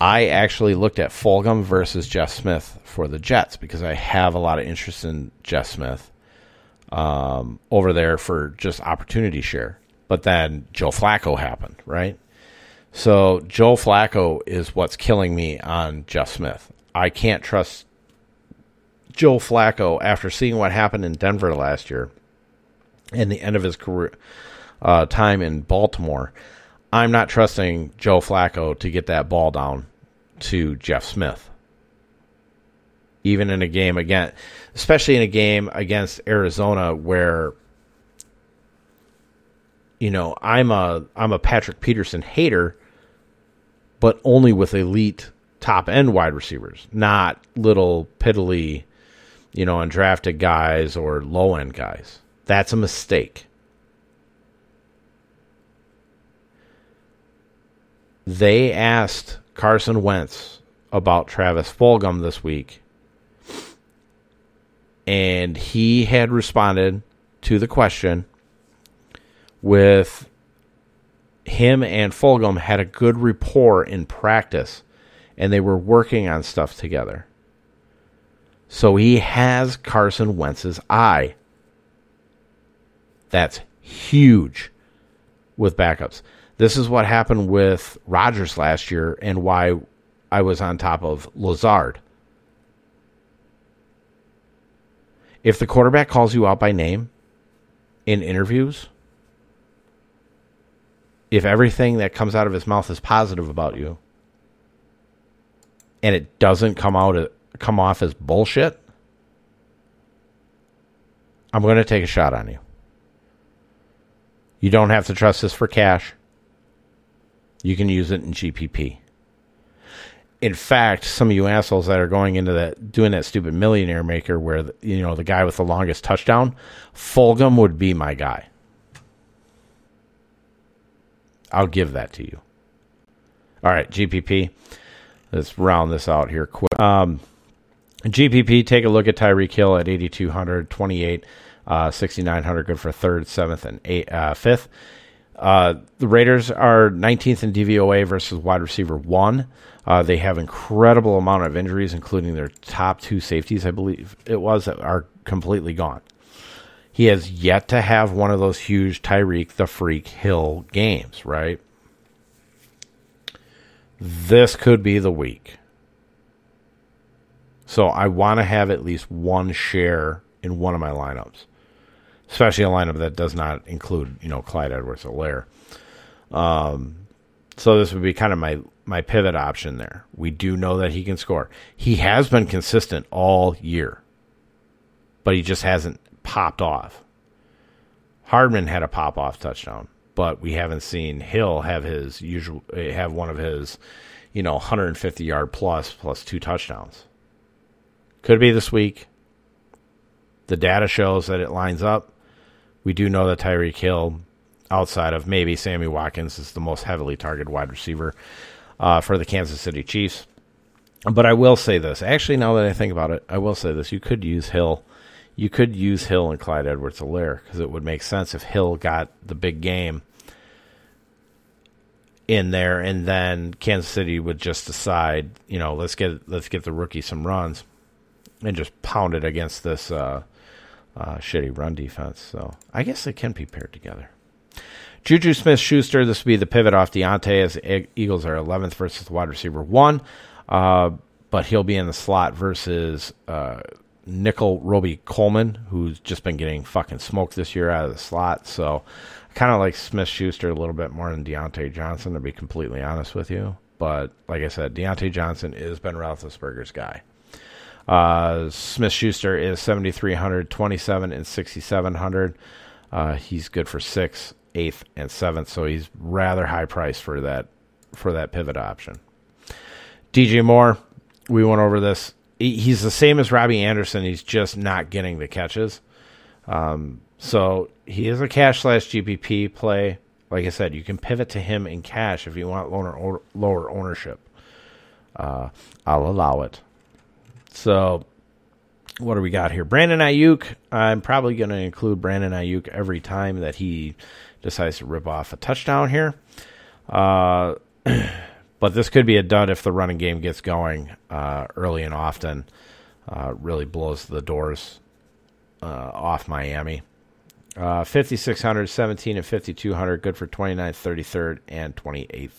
I actually looked at Fulgham versus Jeff Smith for the Jets because I have a lot of interest in Jeff Smith um, over there for just opportunity share. But then Joe Flacco happened, right? So Joe Flacco is what's killing me on Jeff Smith. I can't trust Joe Flacco after seeing what happened in Denver last year. and the end of his career uh, time in Baltimore. I'm not trusting Joe Flacco to get that ball down to Jeff Smith. Even in a game again, especially in a game against Arizona where you know, I'm a I'm a Patrick Peterson hater, but only with elite top end wide receivers, not little piddly, you know, undrafted guys or low end guys. That's a mistake. They asked Carson Wentz about Travis Fulgham this week, and he had responded to the question with him and Fulgham had a good rapport in practice and they were working on stuff together. So he has Carson Wentz's eye. That's huge with backups. This is what happened with Rodgers last year and why I was on top of Lazard. If the quarterback calls you out by name in interviews, if everything that comes out of his mouth is positive about you and it doesn't come out come off as bullshit, I'm going to take a shot on you. You don't have to trust this for cash. You can use it in GPP. In fact, some of you assholes that are going into that doing that stupid millionaire maker where the, you know the guy with the longest touchdown, Fulgham would be my guy. I'll give that to you. All right, GPP. Let's round this out here quick. Um, GPP, take a look at Tyreek Hill at 8,200, 28, uh, 6,900, good for third, seventh, and eight, uh, fifth. Uh, the Raiders are 19th in DVOA versus wide receiver one. Uh, they have incredible amount of injuries, including their top two safeties, I believe it was, that are completely gone. He has yet to have one of those huge Tyreek the Freak Hill games, right? This could be the week. So I want to have at least one share in one of my lineups, especially a lineup that does not include, you know, Clyde Edwards-Helaire. Um, so this would be kind of my my pivot option there. We do know that he can score. He has been consistent all year, but he just hasn't popped off. Hardman had a pop off touchdown, but we haven't seen Hill have his usual have one of his, you know, 150 yard plus plus two touchdowns. Could be this week. The data shows that it lines up. We do know that Tyreek Hill, outside of maybe Sammy Watkins, is the most heavily targeted wide receiver uh, for the Kansas City Chiefs. But I will say this. Actually, now that I think about it, I will say this. You could use Hill you could use Hill and Clyde Edwards Helaire because it would make sense if Hill got the big game in there and then Kansas City would just decide, you know, let's get let's get the rookie some runs and just pound it against this uh, uh, shitty run defense. So I guess they can be paired together. Juju Smith Schuster, this would be the pivot off Diontae as the Eagles are 11th versus wide receiver one. Uh, but he'll be in the slot versus uh, Nickell Robey-Coleman, who's just been getting fucking smoked this year out of the slot. So I kind of like Smith Schuster a little bit more than Diontae Johnson, to be completely honest with you. But like I said, Diontae Johnson is Ben Roethlisberger's guy. Uh, Smith Schuster is 7,300, 27, and 6,700. Uh, he's good for sixth, eighth, and seventh, so he's rather high price for that for that pivot option. DJ Moore, we went over this he's the same as Robbie Anderson. He's just not getting the catches. Um, so he is a cash slash GPP play. Like I said, you can pivot to him in cash if you want lower, lower ownership. Uh, I'll allow it. So, what do we got here? Brandon Aiyuk. I'm probably going to include Brandon Aiyuk every time that he decides to rip off a touchdown here. Uh, [CLEARS THROAT] But this could be a dud if the running game gets going uh, early and often. Uh, really blows the doors uh, off Miami. Uh, 5,600, 17, and 5,200. Good for 29th, 33rd, and 28th.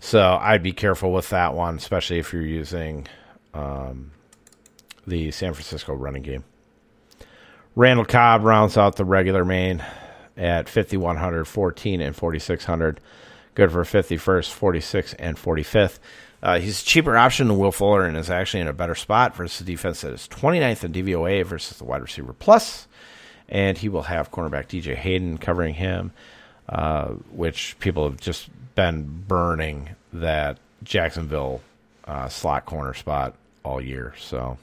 So I'd be careful with that one, especially if you're using um, the San Francisco running game. Randall Cobb rounds out the regular main at 5,100, 14, and 4,600. Good for 51st, 46, and 45th. Uh, he's a cheaper option than Will Fuller and is actually in a better spot versus defense that is 29th in DVOA versus the wide receiver plus. And he will have cornerback DJ Hayden covering him, uh, which people have just been burning that Jacksonville uh, slot corner spot all year. So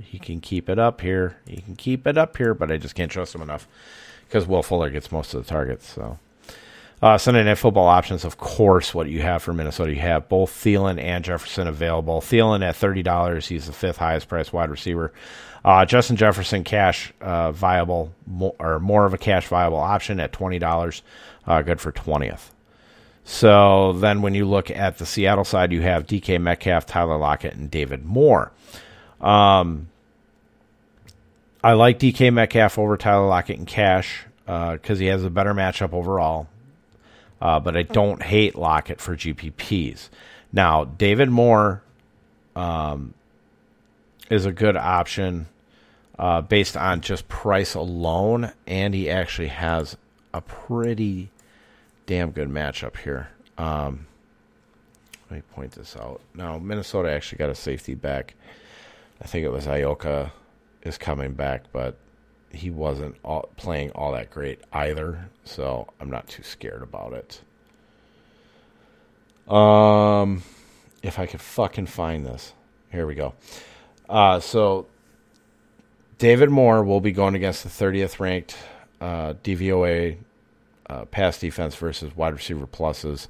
he can keep it up here. He can keep it up here, but I just can't trust him enough because Will Fuller gets most of the targets. So uh, Sunday Night Football options, of course, what you have for Minnesota. You have both Thielen and Jefferson available. Thielen at $30. He's the fifth highest priced wide receiver. Uh, Justin Jefferson, cash uh, viable, more, or more of a cash viable option at $20. Uh, good for 20th. So then when you look at the Seattle side, you have DK Metcalf, Tyler Lockett, and David Moore. Um, I like DK Metcalf over Tyler Lockett in cash because uh, he has a better matchup overall uh, but I don't hate Lockett for GPPs. Now, David Moore um, is a good option uh, based on just price alone, and he actually has a pretty damn good matchup here. Um, let me point this out. Now, Minnesota actually got a safety back. I think it was Ioka is coming back, but he wasn't all, playing all that great either, so I'm not too scared about it. Um, if I could fucking find this, here we go. Uh, so David Moore will be going against the 30th ranked uh, DVOA uh, pass defense versus wide receiver pluses.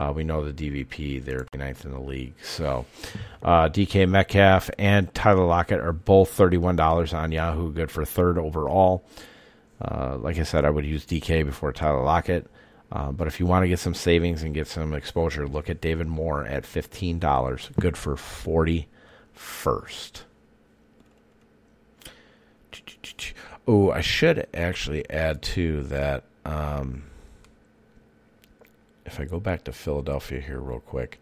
Uh, we know the DVP, they're ninth in the league. So uh, DK Metcalf and Tyler Lockett are both $31 on Yahoo, good for third overall. Uh, like I said, I would use DK before Tyler Lockett. Uh, but if you want to get some savings and get some exposure, look at David Moore at $15, good for 41st. Oh, I should actually add to that. Um, if I go back to Philadelphia here real quick,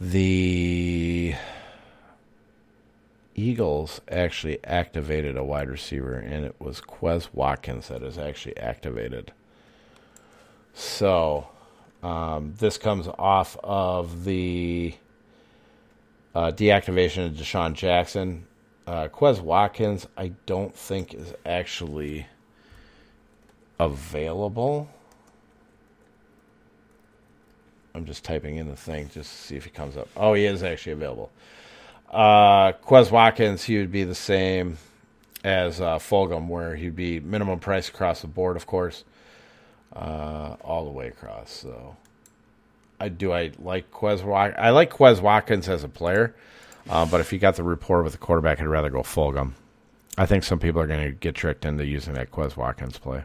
the Eagles actually activated a wide receiver, and it was Quez Watkins that is actually activated. So um, this comes off of the uh, deactivation of DeSean Jackson. Uh, Quez Watkins, I don't think is actually available. I'm just typing in the thing just to see if he comes up. Oh, he is actually available. Uh, Quez Watkins, he would be the same as uh, Fulgham, where he'd be minimum price across the board, of course, uh, all the way across. So, I do I like Quez Watkins. I like Quez Watkins as a player, uh, but if you got the rapport with the quarterback, I'd rather go Fulgham. I think some people are going to get tricked into using that Quez Watkins play.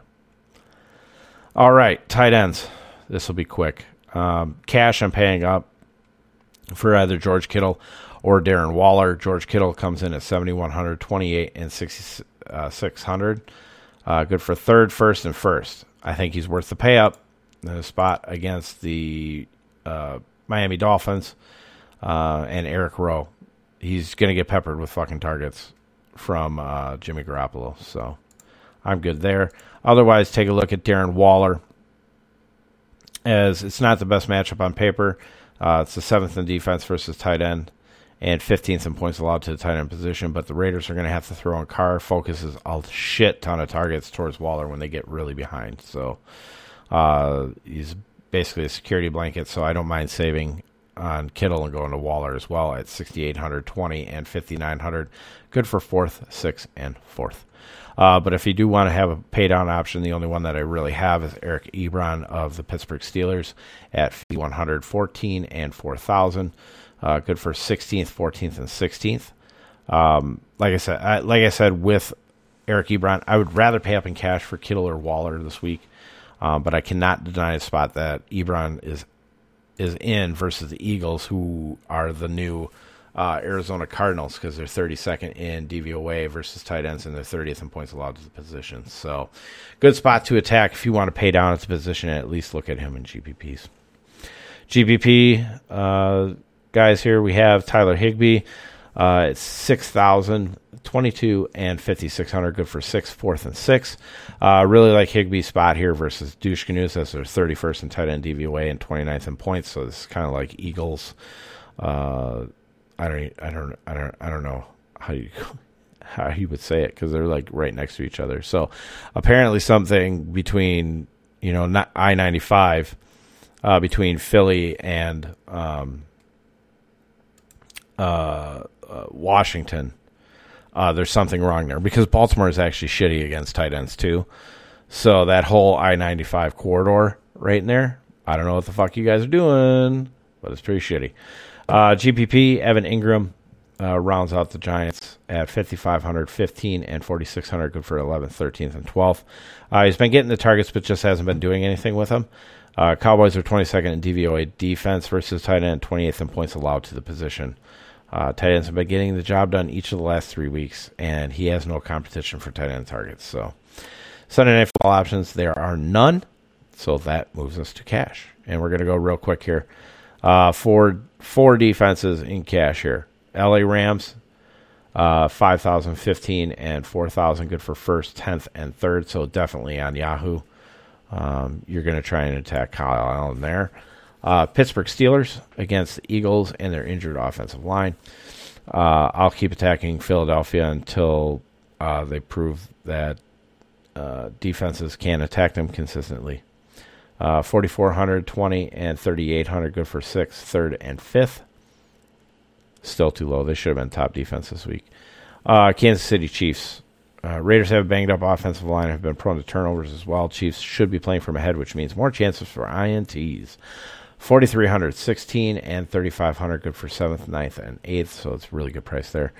All right, tight ends. This will be quick. Um, cash, I'm paying up for either George Kittle or Darren Waller. George Kittle comes in at 7,100, 28, and 6,600. Uh, good for third, first, and first. I think he's worth the pay up. The spot against the uh, Miami Dolphins uh, and Eric Rowe. He's going to get peppered with fucking targets from uh, Jimmy Garoppolo. So I'm good there. Otherwise, take a look at Darren Waller as it's not the best matchup on paper. Uh, it's the seventh in defense versus tight end and 15th in points allowed to the tight end position. But the Raiders are going to have to throw on Carr. Focuses a shit ton of targets towards Waller when they get really behind. So uh, he's basically a security blanket. So I don't mind saving on Kittle and going to Waller as well at 6,820 and 5,900. Good for fourth, sixth, and fourth. Uh, but if you do want to have a pay down option, the only one that I really have is Eric Ebron of the Pittsburgh Steelers at 114 and 4,000. Uh, good for 16th, 14th, and 16th. Um, like I said, I, like I said with Eric Ebron, I would rather pay up in cash for Kittle or Waller this week, um, but I cannot deny the spot that Ebron is is in versus the Eagles, who are the new uh, Arizona Cardinals because they're 32nd in DVOA versus tight ends and they're 30th in points allowed to the position. So, good spot to attack if you want to pay down at the position and at least look at him in GPPs. GPP uh, guys here we have Tyler Higbee. Uh, it's 6,000, 22, and 5,600. Good for sixth, fourth, and sixth. Uh, really like Higbee's spot here versus Dushkanus as their 31st in tight end DVOA and 29th in points. So this is kind of like Eagles. Uh, I don't, I don't, I don't, I don't know how you [LAUGHS] how you would say it because they're like right next to each other. So apparently something between you know I ninety five uh, between Philly and um, uh, uh, Washington. Uh, there's something wrong there because Baltimore is actually shitty against tight ends too. So that whole I ninety five corridor right in there, I don't know what the fuck you guys are doing, but it's pretty shitty. Uh, GPP Evan Engram uh, rounds out the Giants at 5,500, 15, and 4,600. Good for 11th, 13th, and 12th. Uh, he's been getting the targets, but just hasn't been doing anything with them. Uh, Cowboys are 22nd in DVOA defense versus tight end, 28th in points allowed to the position. Uh, tight ends have been getting the job done each of the last three weeks, and he has no competition for tight end targets. So, Sunday night football options, there are none. So that moves us to cash. And we're going to go real quick here. Uh, four, four defenses in cash here. LA Rams, uh, 5,015 and 4,000. Good for first, 10th, and third. So definitely on Yahoo. Um, you're going to try and attack Kyle Allen there. Uh, Pittsburgh Steelers against the Eagles and their injured offensive line. Uh, I'll keep attacking Philadelphia until uh, they prove that uh, defenses can attack them consistently. Uh, 4,400, 20, and 3,800. Good for sixth, third, and fifth. Still too low. They should have been top defense this week. Uh, Kansas City Chiefs. Uh, Raiders have a banged up offensive line, have been prone to turnovers as well. Chiefs should be playing from ahead, which means more chances for INTs. 4,300, 16, and 3,500. Good for 7th, 9th, and 8th. So it's really good price there.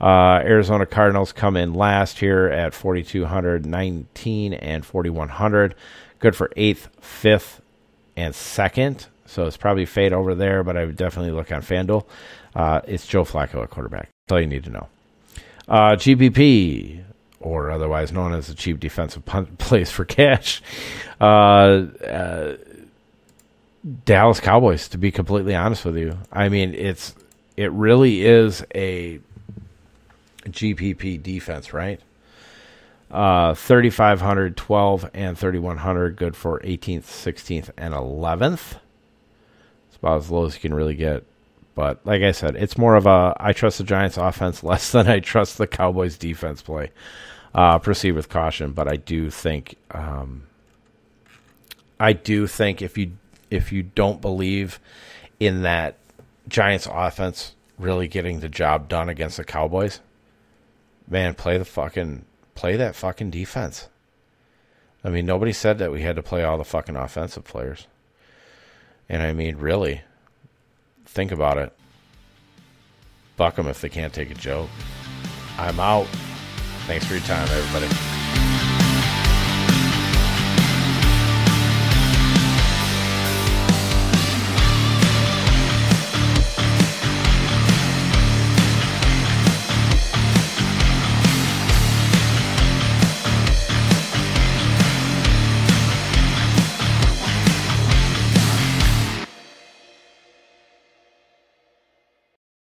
Uh, Arizona Cardinals come in last here at 4,200, 19, and 4,100. Good for 8th, 5th, and 2nd. So it's probably fade over there, but I would definitely look on FanDuel. Uh, it's Joe Flacco at quarterback. That's all you need to know. Uh, GPP, or otherwise known as the cheap defensive [LAUGHS] plays for cash. Uh, uh, Dallas Cowboys, to be completely honest with you. I mean, it's it really is a GPP defense, right? Uh, 3,500, 12, and 3,100, good for 18th, 16th, and 11th. It's about as low as you can really get. But like I said, it's more of a I trust the Giants offense [LAUGHS] less than I trust the Cowboys defense play. Uh, proceed with caution, but I do think um, I do think if you if you don't believe in that Giants offense really getting the job done against the Cowboys, man, play the fucking play that fucking defense. I mean, nobody said that we had to play all the fucking offensive players. And I mean, really, Think about it. Buck them if they can't take a joke. I'm out. Thanks for your time, everybody.